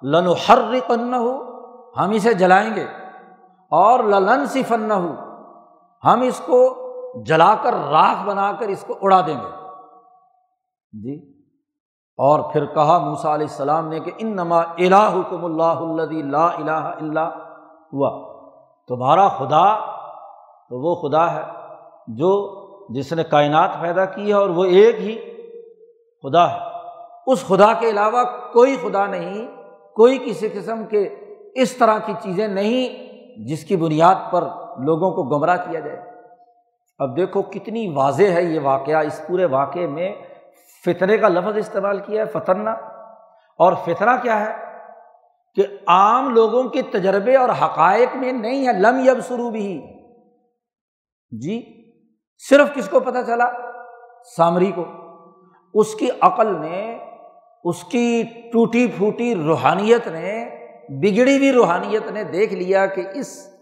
لن ہر رن ہو ہم اسے جلائیں گے۔ اور للن سی فن ہو ہم اس کو جلا کر راکھ بنا کر اس کو اڑا دیں گے۔ جی۔ اور پھر کہا موسا علیہ السلام نے کہ ان نما الہ کم اللہ الدی اللہ الہ اللہ ہوا۔ تمہارا خدا تو وہ خدا ہے جو جس نے کائنات پیدا کی ہے اور وہ ایک ہی خدا ہے۔ اس خدا کے علاوہ کوئی خدا نہیں، کوئی کسی قسم کے اس طرح کی چیزیں نہیں۔ جس کی بنیاد پر لوگوں کو گمراہ کیا جائے۔ اب دیکھو کتنی واضح ہے یہ واقعہ۔ اس پورے واقعے میں فطرے کا لفظ استعمال کیا ہے، فتنہ۔ اور فطرہ کیا ہے؟ کہ عام لوگوں کے تجربے اور حقائق میں نہیں ہے۔ لم یب سرو بھی جی صرف کس کو پتہ چلا؟ سامری کو۔ اس کی عقل نے، اس کی ٹوٹی پھوٹی روحانیت نے بگڑی ہوئی روحانیت نے دیکھ لیا کہ اس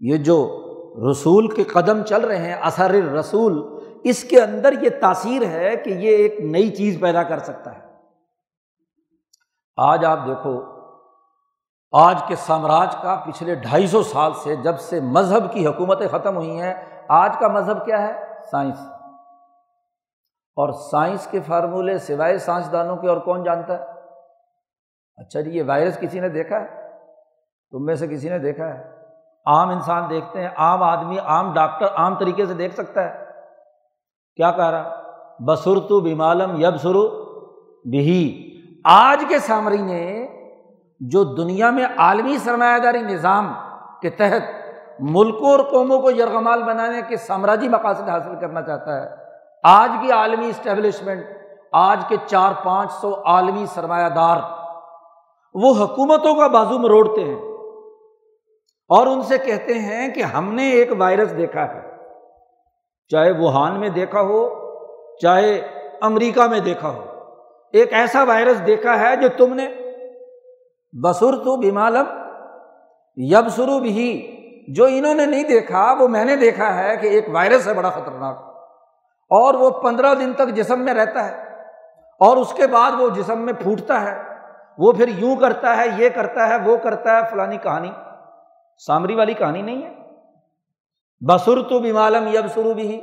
یہ جو رسول کے قدم چل رہے ہیں، اثر رسول، اس کے اندر یہ تاثیر ہے کہ یہ ایک نئی چیز پیدا کر سکتا ہے۔ آج آپ دیکھو، آج کے سامراج کا پچھلے ڈھائی سو سال سے جب سے مذہب کی حکومتیں ختم ہوئی ہیں، آج کا مذہب کیا ہے؟ سائنس۔ اور سائنس کے فارمولے سوائے سائنسدانوں کے اور کون جانتا ہے؟ اچھا جی یہ وائرس کسی نے دیکھا ہے؟ تم میں سے کسی نے دیکھا ہے؟ عام انسان دیکھتے ہیں، عام آدمی، عام ڈاکٹر عام طریقے سے دیکھ سکتا ہے۔ کیا کہہ رہا؟ بسر تو بیمالم یب سرو بھی آج کے سامری نے جو دنیا میں عالمی سرمایہ داری نظام کے تحت ملکوں اور قوموں کو یرغمال بنانے کے سامراجی مقاصد حاصل کرنا چاہتا ہے، آج کی عالمی اسٹیبلشمنٹ آج کے چار پانچ سو عالمی سرمایہ دار وہ حکومتوں کا بازو مروڑتے ہیں اور ان سے کہتے ہیں کہ ہم نے ایک وائرس دیکھا ہے۔ چاہے ووہان میں دیکھا ہو، چاہے امریکہ میں دیکھا ہو۔ ایک ایسا وائرس دیکھا ہے جو تم نے۔ بسر تو بیمالم یب سرو بھی جو انہوں نے نہیں دیکھا، وہ میں نے دیکھا ہے کہ ایک وائرس ہے، بڑا خطرناک۔ اور وہ پندرہ دن تک جسم میں رہتا ہے۔ اور اس کے بعد وہ جسم میں پھوٹتا ہے۔ وہ پھر یوں کرتا ہے، یہ کرتا ہے، وہ کرتا ہے، فلانی کہانی۔ سامری والی کہانی نہیں ہے۔ بسر تو بیمالم یب سرو بھی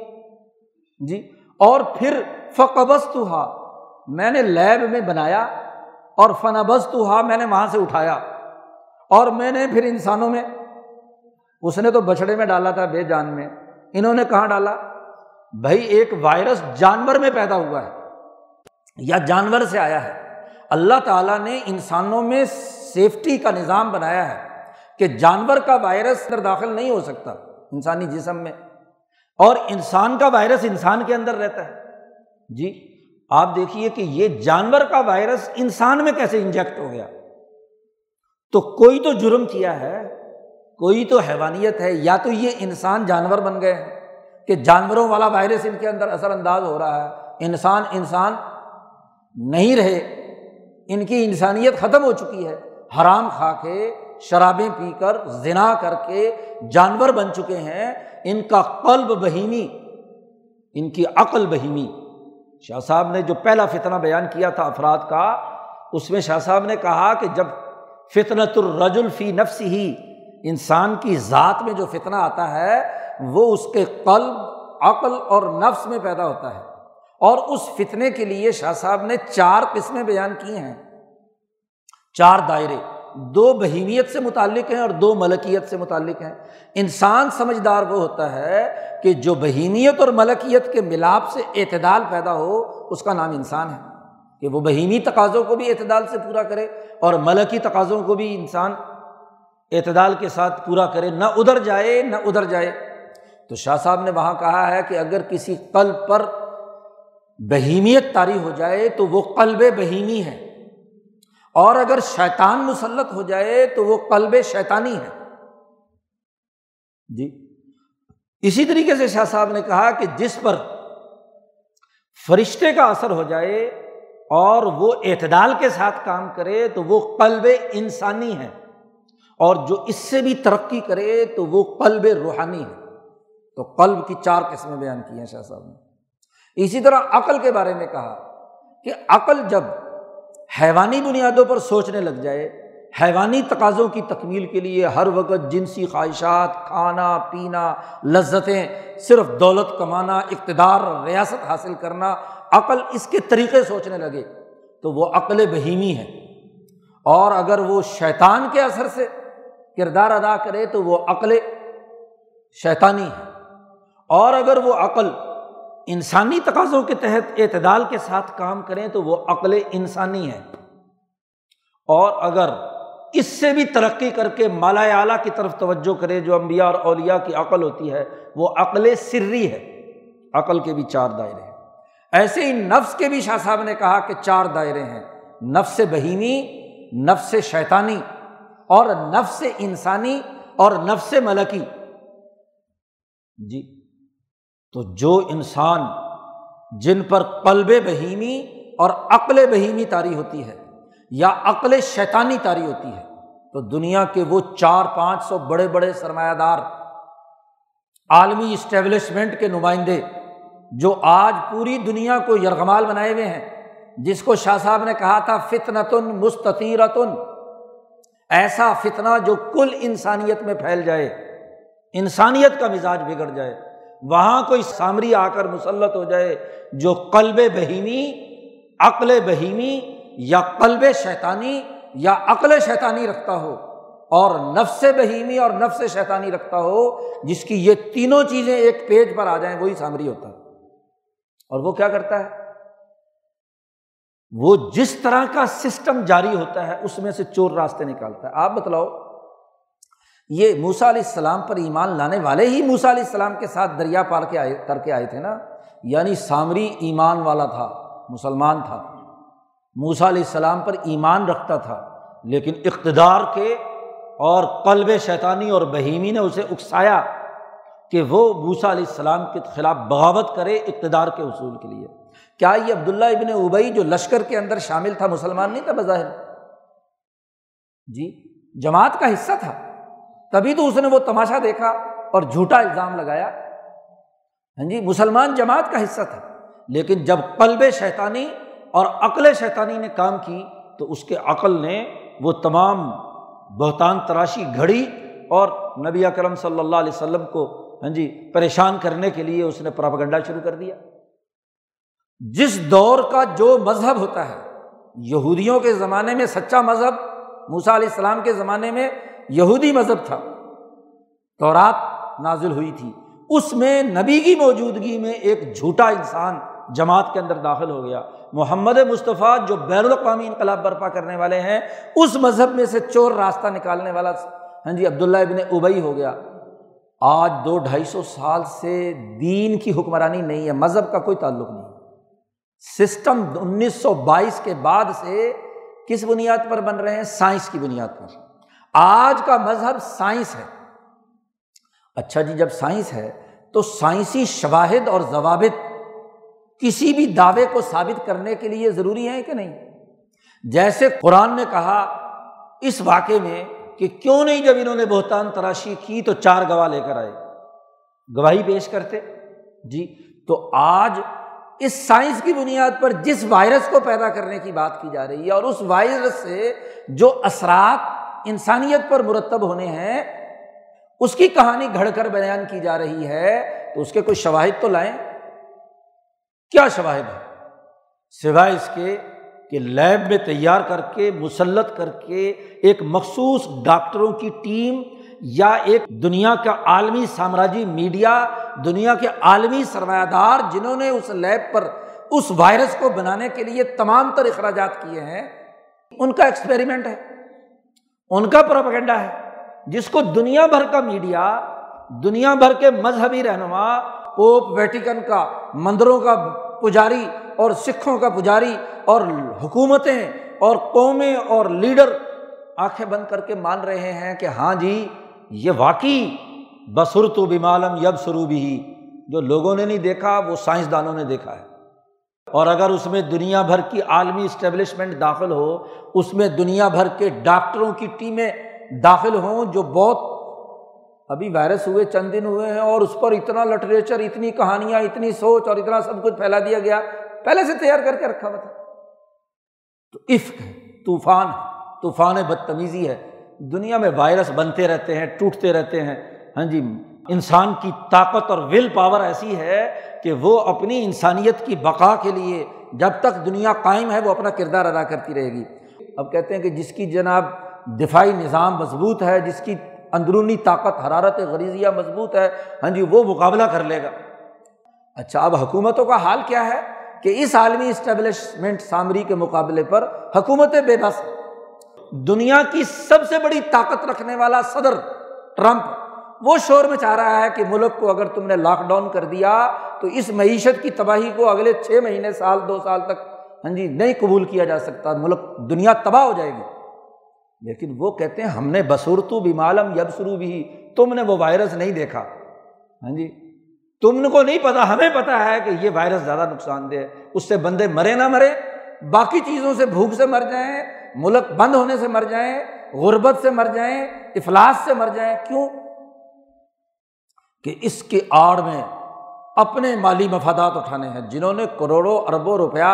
جی۔ اور پھر فقبس تو ہا میں نے لیب میں بنایا اور فنبس تو ہا میں نے وہاں سے اٹھایا۔ اور میں نے پھر انسانوں میں، اس نے تو بچھڑے میں ڈالا تھا بے جان میں۔ انہوں نے کہاں ڈالا؟ بھائی، ایک وائرس جانور میں پیدا ہوا ہے یا جانور سے آیا ہے۔ اللہ تعالیٰ نے انسانوں میں سیفٹی کا نظام بنایا ہے کہ جانور کا وائرس اندر داخل نہیں ہو سکتا، انسانی جسم میں۔ اور انسان کا وائرس انسان کے اندر رہتا ہے۔ جی آپ دیکھیے کہ یہ جانور کا وائرس انسان میں کیسے انجیکٹ ہو گیا؟ تو کوئی تو جرم کیا ہے، کوئی تو حیوانیت ہے، یا تو یہ انسان جانور بن گئے ہیں کہ جانوروں والا وائرس ان کے اندر اثر انداز ہو رہا ہے۔ انسان انسان نہیں رہے۔ ان کی انسانیت ختم ہو چکی ہے۔ حرام کھا کے شرابیں پی کر زنا کر کے جانور بن چکے ہیں۔ ان کا قلب بہیمی، ان کی عقل بہیمی۔ شاہ صاحب نے جو پہلا فتنہ بیان کیا تھا افراد کا، اس میں شاہ صاحب نے کہا کہ جب فطنت الرجل فی نفس ہی انسان کی ذات میں جو فتنہ آتا ہے، وہ اس کے قلب، عقل اور نفس میں پیدا ہوتا ہے۔ اور اس فتنے کے لیے شاہ صاحب نے چار قسمیں بیان کی ہیں۔ چار دائرے، دو بہیمیت سے متعلق ہیں اور دو ملکیت سے متعلق ہیں۔ انسان سمجھدار وہ ہوتا ہے کہ جو بہیمیت اور ملکیت کے ملاپ سے اعتدال پیدا ہو، اس کا نام انسان ہے۔ کہ وہ بہیمی تقاضوں کو بھی اعتدال سے پورا کرے اور ملکی تقاضوں کو بھی انسان اعتدال کے ساتھ پورا کرے، نہ ادھر جائے، نہ ادھر جائے۔ تو شاہ صاحب نے وہاں کہا ہے کہ اگر کسی قلب پر بہیمیت طاری ہو جائے تو وہ قلب بہیمی ہے۔ اور اگر شیطان مسلط ہو جائے تو وہ قلب شیطانی ہے۔ جی۔ اسی طریقے سے شاہ صاحب نے کہا کہ جس پر فرشتے کا اثر ہو جائے اور وہ اعتدال کے ساتھ کام کرے تو وہ قلب انسانی ہے۔ اور جو اس سے بھی ترقی کرے تو وہ قلب روحانی ہے۔ تو قلب کی چار قسمیں بیان کی ہیں شاہ صاحب نے۔ اسی طرح عقل کے بارے میں کہا کہ عقل جب حیوانی بنیادوں پر سوچنے لگ جائے، حیوانی تقاضوں کی تکمیل کے لیے ہر وقت جنسی خواہشات، کھانا، پینا، لذتیں، صرف دولت کمانا، اقتدار، ریاست حاصل کرنا، عقل اس کے طریقے سوچنے لگے تو وہ عقل بہیمی ہے۔ اور اگر وہ شیطان کے اثر سے کردار ادا کرے تو وہ عقل شیطانی ہے۔ اور اگر وہ عقل انسانی تقاضوں کے تحت اعتدال کے ساتھ کام کریں تو وہ عقل انسانی ہے۔ اور اگر اس سے بھی ترقی کر کے مالا اعلیٰ کی طرف توجہ کرے، جو امبیا اور اولیا کی عقل ہوتی ہے، وہ عقل سری ہے۔ عقل کے بھی چار دائرے ہیں۔ ایسے ہی نفس کے بھی شاہ صاحب نے کہا کہ چار دائرے ہیں۔ نفس بہیمی نفس شیطانی، اور نفس انسانی اور نفس ملکی۔ جی۔ تو جو انسان جن پر قلب بہیمی اور عقل بہیمی تاری ہوتی ہے یا عقل شیطانی تاری ہوتی ہے، تو دنیا کے وہ چار پانچ سو بڑے بڑے سرمایہ دار عالمی اسٹیبلشمنٹ کے نمائندے جو آج پوری دنیا کو یرغمال بنائے ہوئے ہیں، جس کو شاہ صاحب نے کہا تھا، فتنتن مستطیرتن، ایسا فتنہ جو کل انسانیت میں پھیل جائے، انسانیت کا مزاج بگڑ جائے۔ وہاں کوئی سامری آ کر مسلط ہو جائے جو قلب بہیمی، عقل بہیمی یا قلب شیطانی یا عقل شیطانی رکھتا ہو اور نفس بہیمی اور نفس شیطانی رکھتا ہو، جس کی یہ تینوں چیزیں ایک پیج پر آ جائیں، وہی سامری ہوتا ہے۔ اور وہ کیا کرتا ہے؟ وہ جس طرح کا سسٹم جاری ہوتا ہے، اس میں سے چور راستے نکالتا ہے۔ آپ بتلاؤ یہ موسا علیہ السلام پر ایمان لانے والے ہی موسا علیہ السلام کے ساتھ دریا پار کے آئے کر کے آئے تھے نا؟ یعنی سامری ایمان والا تھا، مسلمان تھا۔ موسا علیہ السلام پر ایمان رکھتا تھا، لیکن اقتدار کے اور قلب شیطانی اور بہیمی نے اسے اکسایا کہ وہ موسا علیہ السلام کے خلاف بغاوت کرے اقتدار کے اصول کے لیے۔ کیا یہ عبداللہ ابن ابئی جو لشکر کے اندر شامل تھا، مسلمان نہیں تھا بظاہر؟ جی جماعت کا حصہ تھا۔ تبھی تو اس نے وہ تماشا دیکھا اور جھوٹا الزام لگایا۔ ہاں جی مسلمان جماعت کا حصہ تھا، لیکن جب قلب شیطانی اور عقل شیطانی نے کام کی تو اس کے عقل نے وہ تمام بہتان تراشی گھڑی اور نبی اکرم صلی اللہ علیہ وسلم کو ہاں جی پریشان کرنے کے لیے اس نے پراپگنڈا شروع کر دیا۔ جس دور کا جو مذہب ہوتا ہے، یہودیوں کے زمانے میں، سچا مذہب موسا علیہ السلام کے زمانے میں یہودی مذہب تھا۔ تو رات نازل ہوئی تھی۔ اس میں نبی کی موجودگی میں ایک جھوٹا انسان جماعت کے اندر داخل ہو گیا۔ محمد مصطفیٰ جو بین الاقوامی انقلاب برپا کرنے والے ہیں، اس مذہب میں سے چور راستہ نکالنے والا ہاں جی عبداللہ ابن ابئی ہو گیا۔ آج دو ڈھائی سو سال سے دین کی حکمرانی نہیں ہے، مذہب کا کوئی تعلق نہیں۔ سسٹم انیس سو بائیس کے بعد سے کس بنیاد پر بن رہے ہیں؟ سائنس کی بنیاد پر۔ آج کا مذہب سائنس ہے۔ اچھا جی جب سائنس ہے تو سائنسی شواہد اور ضوابط کسی بھی دعوے کو ثابت کرنے کے لیے ضروری ہے کہ نہیں؟ جیسے قرآن نے کہا اس واقعے میں کہ کیوں نہیں جب انہوں نے بہتان تراشی کی تو چار گواہ لے کر آئے؟ گواہی پیش کرتے؟ جی تو آج اس سائنس کی بنیاد پر جس وائرس کو پیدا کرنے کی بات کی جا رہی ہے اور اس وائرس سے جو اثرات انسانیت پر مرتب ہونے ہیں، اس کی کہانی گھڑ کر بیان کی جا رہی ہے، تو اس کے کوئی شواہد تو لائیں۔ کیا شواہد ہے سوائے اس کے کہ لیب میں تیار کر کے، مسلط کر کے ایک مخصوص ڈاکٹروں کی ٹیم یا ایک دنیا کا عالمی سامراجی میڈیا، دنیا کے عالمی سرمایہ دار جنہوں نے اس لیب پر اس وائرس کو بنانے کے لیے تمام تر اخراجات کیے ہیں، ان کا ایکسپیریمنٹ ہے۔ ان کا پروپگنڈا ہے۔ جس کو دنیا بھر کا میڈیا، دنیا بھر کے مذہبی رہنما، پوپ ویٹیکن کا، مندروں کا پجاری اور سکھوں کا پجاری اور حکومتیں اور قومیں اور لیڈر آنکھیں بند کر کے مان رہے ہیں کہ ہاں جی یہ واقعی بسر تو بیمالم یب سرو بھی جو لوگوں نے نہیں دیکھا، وہ سائنسدانوں نے دیکھا ہے۔ اور اگر اس میں دنیا بھر کی عالمی اسٹیبلشمنٹ داخل ہو، اس میں دنیا بھر کے ڈاکٹروں کی ٹیمیں داخل ہوں جو بہت ابھی وائرس ہوئے، چند دن ہوئے ہیں اور اس پر اتنا لٹریچر اتنی کہانیاں، اتنی سوچ اور اتنا سب کچھ پھیلا دیا گیا، پہلے سے تیار کر کے رکھا ہوا تھا۔ تو عفق ہے، طوفان ہے، طوفان بدتمیزی ہے۔ دنیا میں وائرس بنتے رہتے ہیں، ٹوٹتے رہتے ہیں۔ ہاں جی انسان کی طاقت اور ول پاور ایسی ہے کہ وہ اپنی انسانیت کی بقا کے لیے جب تک دنیا قائم ہے وہ اپنا کردار ادا کرتی رہے گی۔ اب کہتے ہیں کہ جس کی جناب دفاعی نظام مضبوط ہے، جس کی اندرونی طاقت، حرارت غریضیہ مضبوط ہے ہاں جی وہ مقابلہ کر لے گا۔ اچھا اب حکومتوں کا حال کیا ہے کہ اس عالمی اسٹیبلشمنٹ سامری کے مقابلے پر حکومتیں بے بس دنیا کی سب سے بڑی طاقت رکھنے والا صدر ٹرمپ وہ شور میں چاہ رہا ہے کہ ملک کو اگر تم نے لاک ڈاؤن کر دیا تو اس معیشت کی تباہی کو اگلے چھ مہینے، سال، دو سال تک ہاں جی نہیں قبول کیا جا سکتا، ملک، دنیا تباہ ہو جائے گی۔ لیکن وہ کہتے ہیں، ہم نے بصورتو بھی معلوم یب شروع بھی، تم نے وہ وائرس نہیں دیکھا۔ ہاں جی تم کو نہیں پتا، ہمیں پتا ہے کہ یہ وائرس زیادہ نقصان دہ ہے۔ اس سے بندے مرے نہ مرے، باقی چیزوں سے بھوک سے مر جائیں، ملک بند ہونے سے مر جائیں، غربت سے مر جائیں، افلاس سے مر جائیں۔ کیوں؟ کہ اس کی آڑ میں اپنے مالی مفادات اٹھانے ہیں، جنہوں نے کروڑوں اربوں روپیہ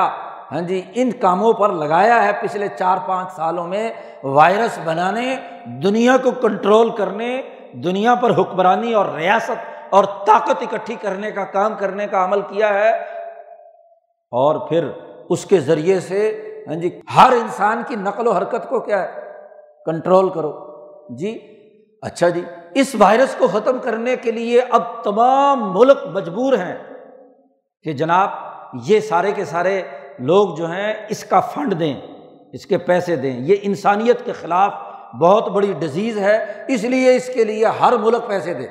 ہاں جی ان کاموں پر لگایا ہے پچھلے چار پانچ سالوں میں وائرس بنانے، دنیا کو کنٹرول کرنے، دنیا پر حکمرانی اور ریاست اور طاقت اکٹھی کرنے کا کام کرنے کا عمل کیا ہے۔ اور پھر اس کے ذریعے سے ہاں جی ہر انسان کی نقل و حرکت کو کیا ہے؟ کنٹرول کرو۔ جی اچھا جی۔ اس وائرس کو ختم کرنے کے لیے اب تمام ملک مجبور ہیں کہ جناب یہ سارے کے سارے لوگ جو ہیں اس کا فنڈ دیں، اس کے پیسے دیں۔ یہ انسانیت کے خلاف بہت بڑی ڈزیز ہے، اس لیے اس کے لیے ہر ملک پیسے دے۔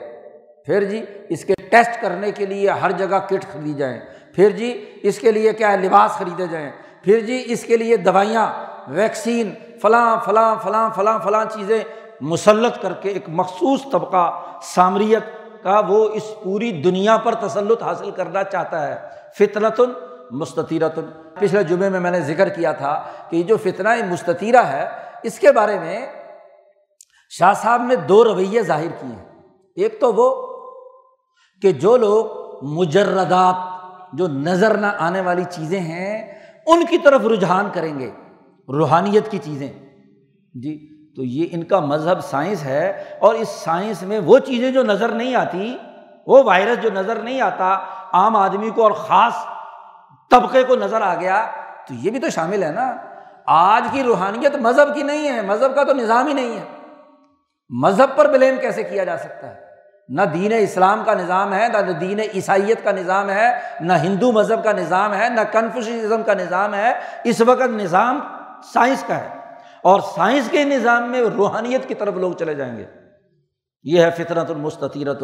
پھر جی اس کے ٹیسٹ کرنے کے لیے ہر جگہ کٹ خریدی جائیں۔ پھر جی اس کے لیے کیا ہے، لباس خریدے جائیں۔ پھر جی اس کے لیے دوائیاں، ویکسین، فلاں فلاں فلاں فلاں فلاں چیزیں مسلط کر کے ایک مخصوص طبقہ سامریت کا وہ اس پوری دنیا پر تسلط حاصل کرنا چاہتا ہے۔ فطرت مستطیرت پچھلے جمعے میں میں نے ذکر کیا تھا کہ یہ جو فتنہ مستطیرہ ہے، اس کے بارے میں شاہ صاحب نے دو رویے ظاہر کیے ہیں۔ ایک تو وہ کہ جو لوگ مجردات، جو نظر نہ آنے والی چیزیں ہیں، ان کی طرف رجحان کریں گے، روحانیت کی چیزیں۔ جی تو یہ ان کا مذہب سائنس ہے اور اس سائنس میں وہ چیزیں جو نظر نہیں آتی، وہ وائرس جو نظر نہیں آتا، عام آدمی کو اور خاص طبقے کو نظر آ گیا، تو یہ بھی تو شامل ہے نا۔ آج کی روحانیت مذہب کی نہیں ہے، مذہب کا تو نظام ہی نہیں ہے۔ مذہب پر بلیم کیسے کیا جا سکتا ہے؟ نہ دین اسلام کا نظام ہے، نہ دین عیسائیت کا نظام ہے، نہ ہندو مذہب کا نظام ہے، نہ کنفیوشنزم کا نظام ہے۔ اس وقت نظام سائنس کا ہے۔ اور سائنس کے نظام میں روحانیت کی طرف لوگ چلے جائیں گے۔ یہ ہے فطرت المستطیرت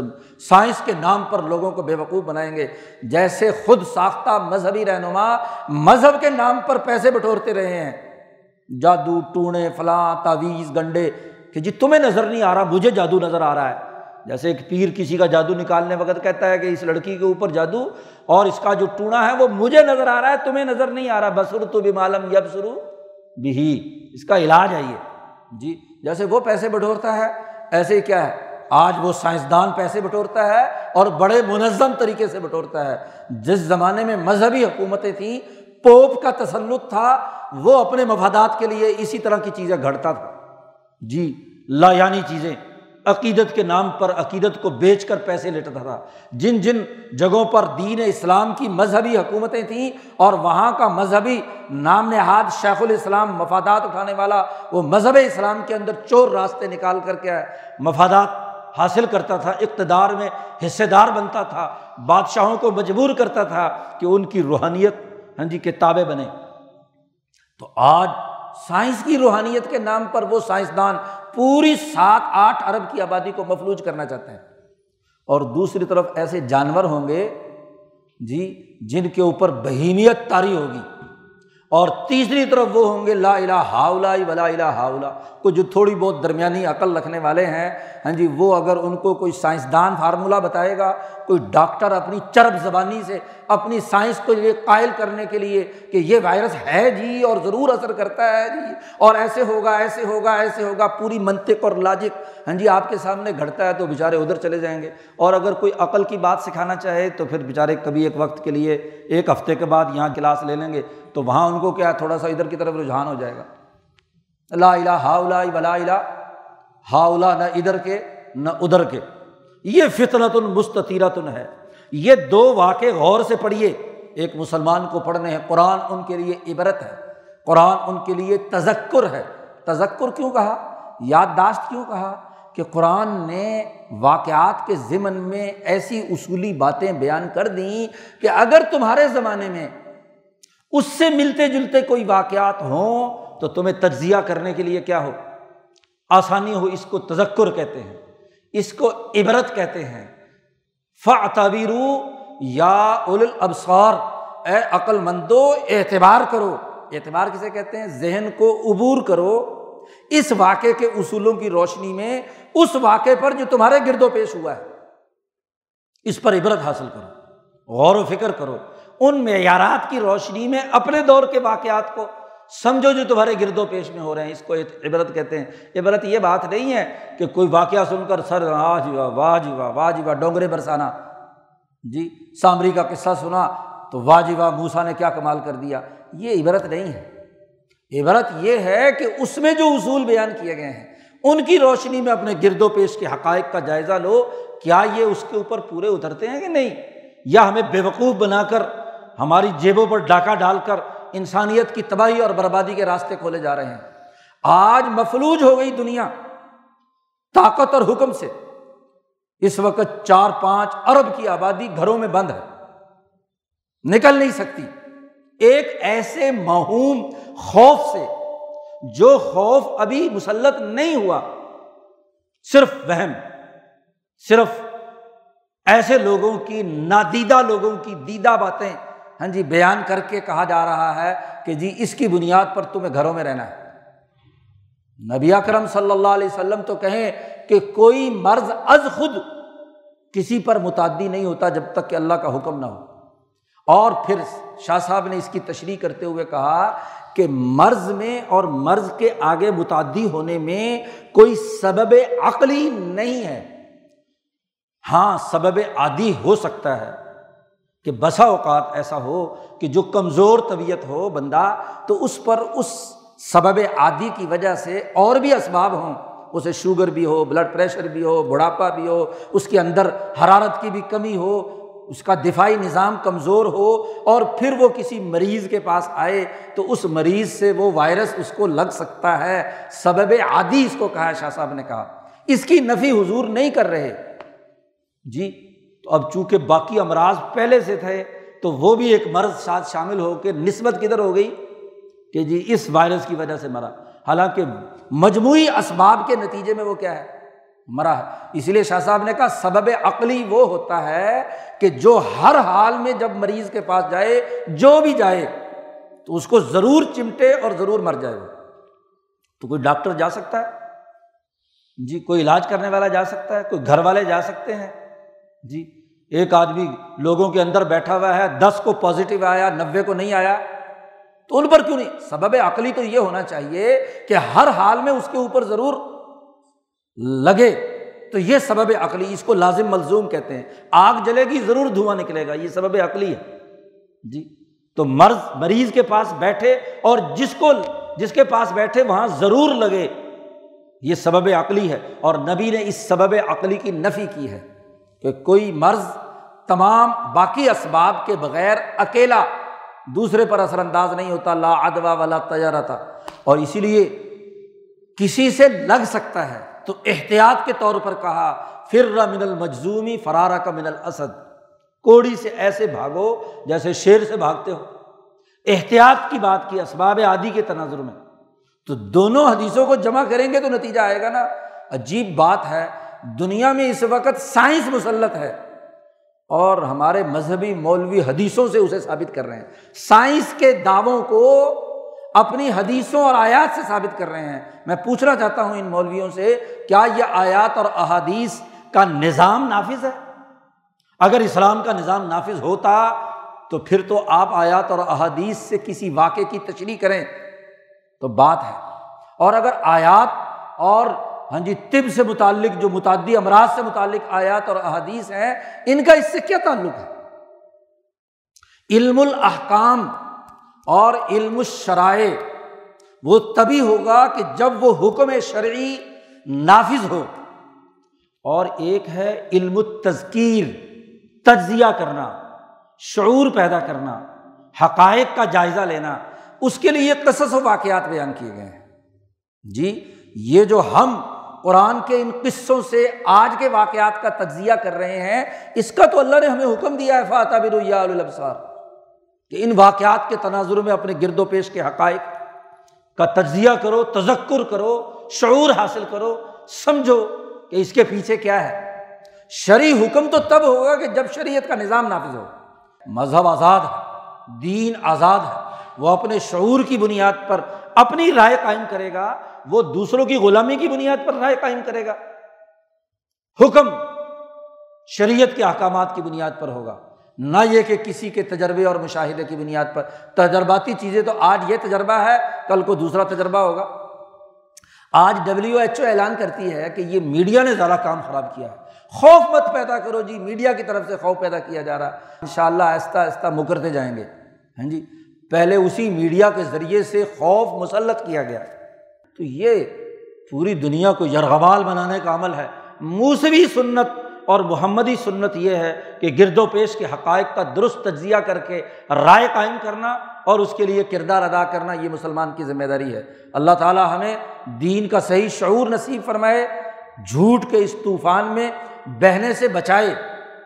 سائنس کے نام پر لوگوں کو بے وقوف بنائیں گے۔ جیسے خود ساختہ مذہبی رہنما مذہب کے نام پر پیسے بٹورتے رہے ہیں۔ جادو، ٹونے، فلاں، تعویذ، گنڈے، کہ جی تمہیں نظر نہیں آ رہا، مجھے جادو نظر آ رہا ہے۔ جیسے ایک پیر کسی کا جادو نکالنے وقت کہتا ہے کہ اس لڑکی کے اوپر جادو اور اس کا جو ٹونا ہے وہ مجھے نظر آ رہا ہے، تمہیں نظر نہیں آ رہا۔ بسر تو بھی معلوم یب سرو بھی اس کا علاج ہے یہ۔ جی جیسے وہ پیسے بٹورتا ہے، ایسے ہی کیا ہے؟ آج وہ سائنسدان پیسے بٹورتا ہے اور بڑے منظم طریقے سے بٹورتا ہے۔ جس زمانے میں مذہبی حکومتیں تھیں، پوپ کا تسلط تھا، وہ اپنے مفادات کے لیے اسی طرح کی چیزیں گھڑتا تھا۔ جی لا یعنی چیزیں۔ عقیدت کے نام پر عقیدت کو بیچ کر پیسے لیتا تھا۔ جن جن جگہوں پر دین اسلام کی مذہبی حکومتیں تھیں اور وہاں کا مذہبی نام نہاد شیخ الاسلام مفادات اٹھانے والا، وہ مذہب اسلام کے اندر چور راستے نکال کر کے مفادات حاصل کرتا تھا، اقتدار میں حصے دار بنتا تھا، بادشاہوں کو مجبور کرتا تھا کہ ان کی روحانیت ہاں جی کتابیں بنے تو آج سائنس کی روحانیت کے نام پر وہ سائنسدان پوری سات آٹھ ارب کی آبادی کو مفلوج کرنا چاہتے ہیں۔ اور دوسری طرف ایسے جانور ہوں گے جی جن کے اوپر بہیمیت تاری ہوگی۔ اور تیسری طرف وہ ہوں گے، لا الہ ہاؤلا ولا الہ ہاؤلا کو جو تھوڑی بہت درمیانی عقل رکھنے والے ہیں۔ ہاں جی وہ اگر ان کو کوئی سائنسدان فارمولہ بتائے گا کوئی ڈاکٹر اپنی چرب زبانی سے اپنی سائنس کو یہ قائل کرنے کے لیے کہ یہ وائرس ہے جی اور ضرور اثر کرتا ہے جی اور ایسے ہوگا ایسے ہوگا ایسے ہوگا، پوری منطق اور لاجک ہاں جی آپ کے سامنے گھٹتا ہے تو بیچارے ادھر چلے جائیں گے۔ اور اگر کوئی عقل کی بات سکھانا چاہے تو پھر بیچارے کبھی ایک وقت کے لیے ایک ہفتے کے بعد یہاں کلاس لے لیں گے تو وہاں ان کو کیا تھوڑا سا ادھر کی طرف رجحان ہو جائے گا۔ لا الہ ہا الا ولا الہ ہا الا نہ ادھر کے، نہ ادھر کے۔ یہ فطرت المستطیرتن ہے۔ یہ دو واقع غور سے پڑھیے۔ ایک مسلمان کو پڑھنے ہیں، قرآن ان کے لیے عبرت ہے۔ قرآن ان کے لیے تذکر ہے۔ تذکر کیوں کہا؟ یادداشت کیوں کہا؟ کہ قرآن نے واقعات کے ضمن میں ایسی اصولی باتیں بیان کر دیں کہ اگر تمہارے زمانے میں اس سے ملتے جلتے کوئی واقعات ہوں، تو تمہیں تجزیہ کرنے کے لیے کیا ہو؟ آسانی ہو اس کو تذکر کہتے ہیں۔ اس کو عبرت کہتے ہیں۔ فعتبیرو یا اول ابسار اے عقل مندو اعتبار کرو۔ اعتبار کسے کہتے ہیں؟ ذہن کو عبور کرو۔ اس واقعے کے اصولوں کی روشنی میں اس واقعے پر جو تمہارے گرد و پیش ہوا ہے، اس پر عبرت حاصل کرو۔ غور و فکر کرو۔ ان معیارات کی روشنی میں اپنے دور کے واقعات کو سمجھو جو تمہارے گرد و پیش میں ہو رہے ہیں، اس کو عبرت کہتے ہیں۔ عبرت یہ بات نہیں ہے کہ کوئی واقعہ سن کر سر واہ جی واہ واہ جی واہ واہ جی واہ ڈونگرے برسانا۔ جی سامری کا قصہ سنا تو واہ جی واہ موسا نے کیا کمال کر دیا؟ یہ عبرت نہیں ہے۔ عبرت یہ ہے کہ اس میں جو اصول بیان کیے گئے ہیں، ان کی روشنی میں اپنے گرد و پیش کے حقائق کا جائزہ لو۔ کیا یہ اس کے اوپر پورے اترتے ہیں کہ نہیں؟ یا ہمیں بے وقوف بنا کر، ہماری جیبوں پر ڈاکہ ڈال کر انسانیت کی تباہی اور بربادی کے راستے کھولے جا رہے ہیں۔ آج مفلوج ہو گئی دنیا طاقت اور حکم سے۔ اس وقت چار پانچ ارب کی آبادی گھروں میں بند ہے۔ نکل نہیں سکتی۔ ایک ایسے مہوم خوف سے جو خوف ابھی مسلط نہیں ہوا۔ صرف وہم، صرف ایسے لوگوں کی نادیدہ لوگوں کی دیدہ باتیں۔ ہاں جی بیان کر کے کہا جا رہا ہے کہ جی اس کی بنیاد پر تمہیں گھروں میں رہنا ہے۔ نبی اکرم صلی اللہ علیہ وسلم تو کہیں کہ کوئی مرض از خود کسی پر متعدی نہیں ہوتا جب تک کہ اللہ کا حکم نہ ہو۔ اور پھر شاہ صاحب نے اس کی تشریح کرتے ہوئے کہا کہ مرض میں اور مرض کے آگے متعدی ہونے میں کوئی سبب عقلی نہیں ہے۔ ہاں سبب عادی ہو سکتا ہے۔ کہ بسا اوقات ایسا ہو کہ جو کمزور طبیعت ہو بندہ، تو اس پر اس سبب عادی کی وجہ سے اور بھی اسباب ہوں۔ اسے شوگر بھی ہو، بلڈ پریشر بھی ہو، بڑھاپا بھی ہو، اس کے اندر حرارت کی بھی کمی ہو، اس کا دفاعی نظام کمزور ہو اور پھر وہ کسی مریض کے پاس آئے، تو اس مریض سے وہ وائرس اس کو لگ سکتا ہے۔ سبب عادی اس کو کہا شاہ صاحب نے کہا۔ اس کی نفی حضور نہیں کر رہے۔ جی تو اب چونکہ باقی امراض پہلے سے تھے، تو وہ بھی ایک مرض ساتھ شامل ہو کے نسبت کدھر ہو گئی کہ جی اس وائرس کی وجہ سے مرا۔ حالانکہ مجموعی اسباب کے نتیجے میں وہ کیا ہے؟ مرا ہے۔ اسی لیے شاہ صاحب نے کہا، سبب عقلی وہ ہوتا ہے کہ جو ہر حال میں جب مریض کے پاس جائے، جو بھی جائے، تو اس کو ضرور چمٹے اور ضرور مر جائے وہ۔ تو کوئی ڈاکٹر جا سکتا ہے؟ جی کوئی علاج کرنے والا جا سکتا ہے؟ کوئی گھر والے جا سکتے ہیں؟ جی ایک آدمی لوگوں کے اندر بیٹھا ہوا ہے، دس کو پازیٹیو آیا، نوے کو نہیں آیا، تو ان پر کیوں نہیں؟ سبب عقلی تو یہ ہونا چاہیے کہ ہر حال میں اس کے اوپر ضرور لگے۔ تو یہ سبب عقلی، اس کو لازم ملزوم کہتے ہیں۔ آگ جلے گی، ضرور دھواں نکلے گا، یہ سبب عقلی ہے۔ جی تو مرض، مریض کے پاس بیٹھے اور جس کو، جس کے پاس بیٹھے، وہاں ضرور لگے۔ یہ سبب عقلی ہے اور نبی نے اس سبب عقلی کی نفی کی ہے۔ کہ کوئی مرض تمام باقی اسباب کے بغیر اکیلا دوسرے پر اثر انداز نہیں ہوتا، لا ادوا والا تجارت اور اسی لیے کسی سے لگ سکتا ہے۔ تو احتیاط کے طور پر کہا، فر من المجزومی فرارا کا من الاسد۔ کوڑی سے ایسے بھاگو جیسے شیر سے بھاگتے ہو۔ احتیاط کی بات کی، اسباب عادی کے تناظر میں۔ تو دونوں حدیثوں کو جمع کریں گے تو نتیجہ آئے گا نا۔ عجیب بات ہے دنیا میں اس وقت سائنس مسلط ہے اور ہمارے مذہبی مولوی حدیثوں سے اسے ثابت کر رہے ہیں۔ سائنس کے دعووں کو اپنی حدیثوں اور آیات سے ثابت کر رہے ہیں۔ میں پوچھنا چاہتا ہوں ان مولویوں سے، کیا یہ آیات اور احادیث کا نظام نافذ ہے؟ اگر اسلام کا نظام نافذ ہوتا تو پھر تو آپ آیات اور احادیث سے کسی واقعے کی تشریح کریں۔ تو بات ہے۔ اور اگر آیات اور ہاں جی طب سے متعلق، جو متعدی امراض سے متعلق آیات اور احادیث ہیں، ان کا اس سے کیا تعلق ہے؟ علم الحکام اور علم الشرائع، وہ تبھی ہوگا کہ جب وہ حکم شرعی نافذ ہو۔ اور ایک ہے علم التذکیر، تجزیہ کرنا، شعور پیدا کرنا، حقائق کا جائزہ لینا۔ اس کے لیے قصص و واقعات بیان کیے گئے ہیں۔ جی یہ جو ہم قرآن کے ان قصوں سے آج کے واقعات کا تجزیہ کر رہے ہیں، اس کا تو اللہ نے ہمیں حکم دیا ہے فاتح بریا البصار کہ ان واقعات کے تناظر میں اپنے گرد و پیش کے حقائق کا تجزیہ کرو، تذکر کرو، شعور حاصل کرو، سمجھو کہ اس کے پیچھے کیا ہے۔ شرعی حکم تو تب ہوگا کہ جب شریعت کا نظام نافذ ہو۔ مذہب آزاد ہے، دین آزاد ہے، وہ اپنے شعور کی بنیاد پر اپنی رائے قائم کرے گا، وہ دوسروں کی غلامی کی بنیاد پر رائے قائم کرے گا۔ حکم شریعت کے احکامات کی بنیاد پر ہوگا۔ نہ یہ کہ کسی کے تجربے اور مشاہدے کی بنیاد پر۔ تجرباتی چیزیں تو آج یہ تجربہ ہے، کل کو دوسرا تجربہ ہوگا۔ آج ڈبلیو ایچ او اعلان کرتی ہے کہ یہ میڈیا نے زیادہ کام خراب کیا ہے۔ خوف مت پیدا کرو جی میڈیا کی طرف سے خوف پیدا کیا جا رہا ہے۔ ان شاء اللہ آہستہ آہستہ مکرتے جائیں گے۔ ہاں جی؟ پہلے اسی میڈیا کے ذریعے سے خوف مسلط کیا گیا۔ تو یہ پوری دنیا کو یرغمال بنانے کا عمل ہے۔ موسوی سنت اور محمدی سنت یہ ہے کہ گرد و پیش کے حقائق کا درست تجزیہ کر کے رائے قائم کرنا اور اس کے لیے کردار ادا کرنا یہ مسلمان کی ذمہ داری ہے۔ اللہ تعالیٰ ہمیں دین کا صحیح شعور نصیب فرمائے، جھوٹ کے اس طوفان میں بہنے سے بچائے۔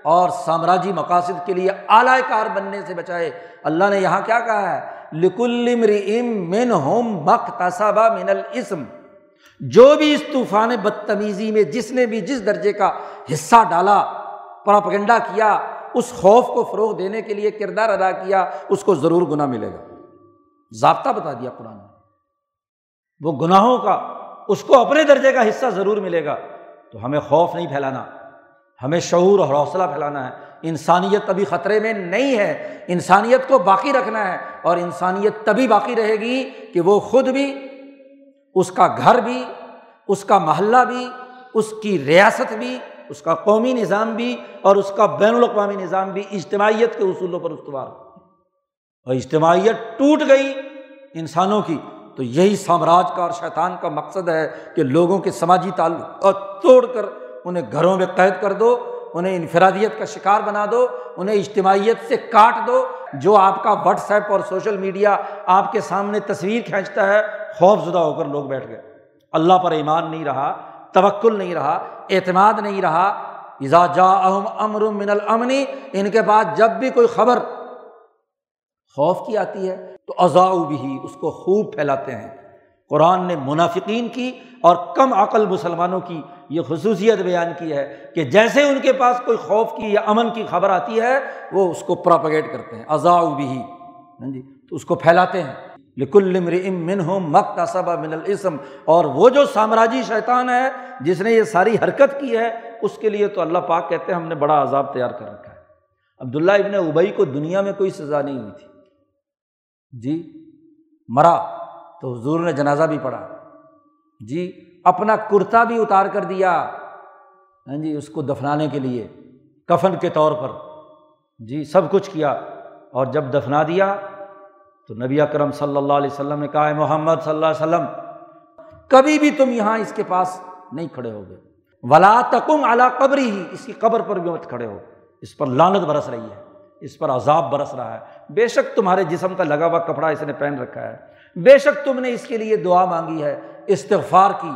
اور سامراجی مقاصد کے لیے اعلی کار بننے سے بچائے۔ اللہ نے یہاں کیا کہا ہے؟ لکل من ہوم بک تصابہ من الاسم جو بھی اس طوفان بدتمیزی میں جس نے بھی جس درجے کا حصہ ڈالا پراپگنڈا کیا، اس خوف کو فروغ دینے کے لیے کردار ادا کیا، اس کو ضرور گناہ ملے گا۔ ضابطہ بتا دیا قرآن نے۔ وہ گناہوں کا، اس کو اپنے درجے کا حصہ ضرور ملے گا۔ تو ہمیں خوف نہیں پھیلانا۔ ہمیں شعور اور حوصلہ پھیلانا ہے۔ انسانیت ابھی خطرے میں نہیں ہے۔ انسانیت کو باقی رکھنا ہے اور انسانیت تبھی باقی رہے گی کہ وہ خود بھی، اس کا گھر بھی، اس کا محلہ بھی، اس کی ریاست بھی، اس کا قومی نظام بھی اور اس کا بین الاقوامی نظام بھی اجتماعیت کے اصولوں پر استوار ہو۔ اور اجتماعیت ٹوٹ گئی انسانوں کی۔ تو یہی سامراج کا اور شیطان کا مقصد ہے کہ لوگوں کے سماجی تعلق اور توڑ کر انہیں گھروں میں قید کر دو، انہیں انفرادیت کا شکار بنا دو، انہیں اجتماعیت سے کاٹ دو۔ جو آپ کا واٹس ایپ اور سوشل میڈیا آپ کے سامنے تصویر کھینچتا ہے، خوف زدہ ہو کر لوگ بیٹھ گئے۔ اللہ پر ایمان نہیں رہا، توکل نہیں رہا، اعتماد نہیں رہا۔ اذا جا اہم امر من الامنی ان کے بعد جب بھی کوئی خبر خوف کی آتی ہے تو ازاؤ بھی اس کو خوب پھیلاتے ہیں۔ قرآن نے منافقین کی اور کم عقل مسلمانوں کی یہ خصوصیت بیان کی ہے کہ جیسے ان کے پاس کوئی خوف کی یا امن کی خبر آتی ہے، وہ اس کو پراپگیٹ کرتے ہیں۔ ازاؤ بھی ہاں جی تو اس کو پھیلاتے ہیں۔ لکل من ہوں مک کا من الاسم اور وہ جو سامراجی شیطان ہے، جس نے یہ ساری حرکت کی ہے، اس کے لیے تو اللہ پاک کہتے ہیں ہم نے بڑا عذاب تیار کر رکھا ہے۔ عبداللہ ابن ابئی کو دنیا میں کوئی سزا نہیں ہوئی تھی۔ جی مرا۔ تو حضور نے جنازہ بھی پڑھا۔ جی اپنا کرتا بھی اتار کر دیا۔ ہاں جی اس کو دفنانے کے لیے، کفن کے طور پر۔ جی سب کچھ کیا۔ اور جب دفنا دیا تو نبی اکرم صلی اللہ علیہ وسلم نے کہا ہے محمد صلی اللہ علیہ وسلم، کبھی بھی تم یہاں اس کے پاس نہیں کھڑے ہو گئے ولا تکم اعلیٰ قبری ہی اس کی قبر پر بھی مت کھڑے ہو۔ اس پر لانت برس رہی ہے۔ اس پر عذاب برس رہا ہے۔ بے شک تمہارے جسم کا لگا ہوا کپڑا اس نے پہن رکھا ہے۔ بے شک تم نے اس کے لیے دعا مانگی ہے، استغفار کی۔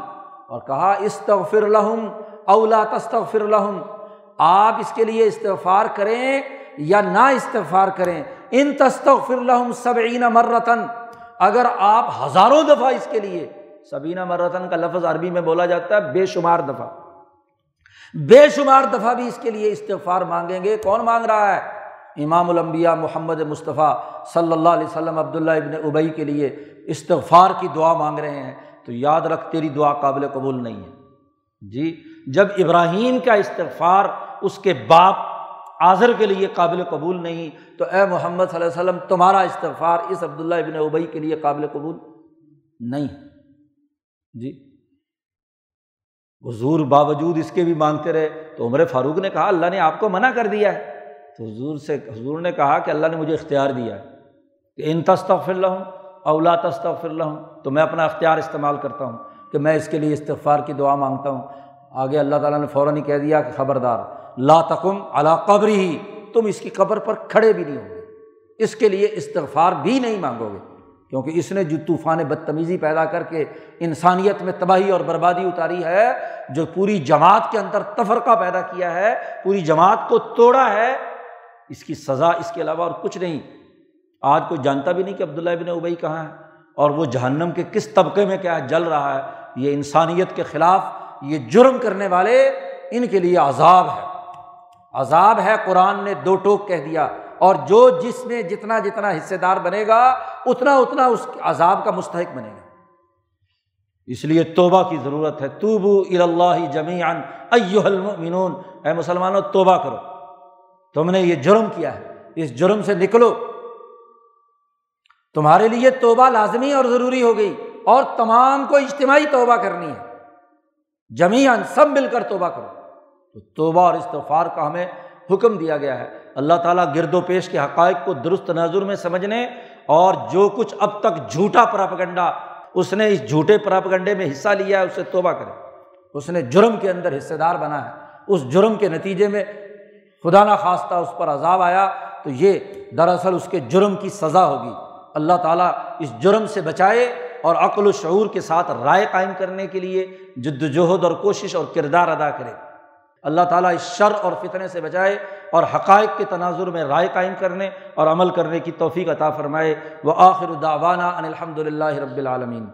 اور کہا، استغفر لہم اولا تستغفر لہم۔ آپ اس کے لیے استغفار کریں یا نہ استغفار کریں۔ ان تستغفر لہم سبعین مرتن۔ اگر آپ ہزاروں دفعہ اس کے لیے سبینہ مرتن کا لفظ عربی میں بولا جاتا ہے، بے شمار دفعہ۔ بے شمار دفعہ بھی اس کے لیے استغفار مانگیں گے۔ کون مانگ رہا ہے؟ امام الانبیاء محمد مصطفیٰ صلی اللہ علیہ وسلم عبداللہ ابن ابئی کے لیے استغفار کی دعا مانگ رہے ہیں، تو یاد رکھ، تیری دعا قابل قبول نہیں ہے۔ جی جب ابراہیم کا استغفار اس کے باپ آذر کے لیے قابل قبول نہیں، تو اے محمد صلی اللہ علیہ وسلم، تمہارا استغفار اس عبداللہ ابن ابئی کے لیے قابل قبول نہیں۔ جی حضور باوجود اس کے بھی مانگتے رہے، تو عمر فاروق نے کہا، اللہ نے آپ کو منع کر دیا ہے۔ تو حضور سے حضور نے کہا کہ اللہ نے مجھے اختیار دیا ہے کہ ان تصطف اللہ اولا تصطف اللہ تو میں اپنا اختیار استعمال کرتا ہوں کہ میں اس کے لیے استغفار کی دعا مانگتا ہوں۔ آگے اللہ تعالیٰ نے فوراً ہی کہہ دیا کہ خبردار، لا تکم علا قبری ہی تم اس کی قبر پر کھڑے بھی نہیں ہوں گے۔ اس کے لیے استغفار بھی نہیں مانگو گے، کیونکہ اس نے جو طوفان بدتمیزی پیدا کر کے انسانیت میں تباہی اور بربادی اتاری ہے، جو پوری جماعت کے اندر تفرقہ پیدا کیا ہے، پوری جماعت کو توڑا ہے اس کی سزا اس کے علاوہ اور کچھ نہیں۔ آج کوئی جانتا بھی نہیں کہ عبداللہ ابن ابئی کہاں ہے اور وہ جہنم کے کس طبقے میں کیا جل رہا ہے۔ یہ انسانیت کے خلاف یہ جرم کرنے والے ان کے لیے عذاب ہے۔ عذاب ہے، قرآن نے دو ٹوک کہہ دیا۔ اور جو جس میں جتنا جتنا حصے دار بنے گا، اتنا اتنا اس عذاب کا مستحق بنے گا۔ اس لیے توبہ کی ضرورت ہے۔ توبو اللہ جمیان المؤمنون۔ اے مسلمانوں، توبہ کرو۔ تم نے یہ جرم کیا ہے۔ اس جرم سے نکلو۔ تمہارے لیے توبہ لازمی اور ضروری ہو گئی اور تمام کو اجتماعی توبہ کرنی ہے۔ جمیان سب مل کر توبہ کرو۔ تو توبہ اور استغفار کا ہمیں حکم دیا گیا ہے۔ اللہ تعالیٰ گرد و پیش کے حقائق کو درست نظر میں سمجھنے اور جو کچھ اب تک جھوٹا پراپگنڈا، اس نے اس جھوٹے پراپگنڈے میں حصہ لیا ہے، اسے توبہ کرے۔ اس نے جرم کے اندر حصے دار بنا ہے۔ اس جرم کے نتیجے میں خدا نہ خواستہ اس پر عذاب آیا تو یہ دراصل اس کے جرم کی سزا ہوگی۔ اللہ تعالیٰ اس جرم سے بچائے اور عقل و شعور کے ساتھ رائے قائم کرنے کے لیے جد وجہد اور کوشش اور کردار ادا کرے۔ اللہ تعالیٰ اس شر اور فتنے سے بچائے اور حقائق کے تناظر میں رائے قائم کرنے اور عمل کرنے کی توفیق عطا فرمائے۔ وہ آخر داوانہ ان الحمد للہ رب العالمین۔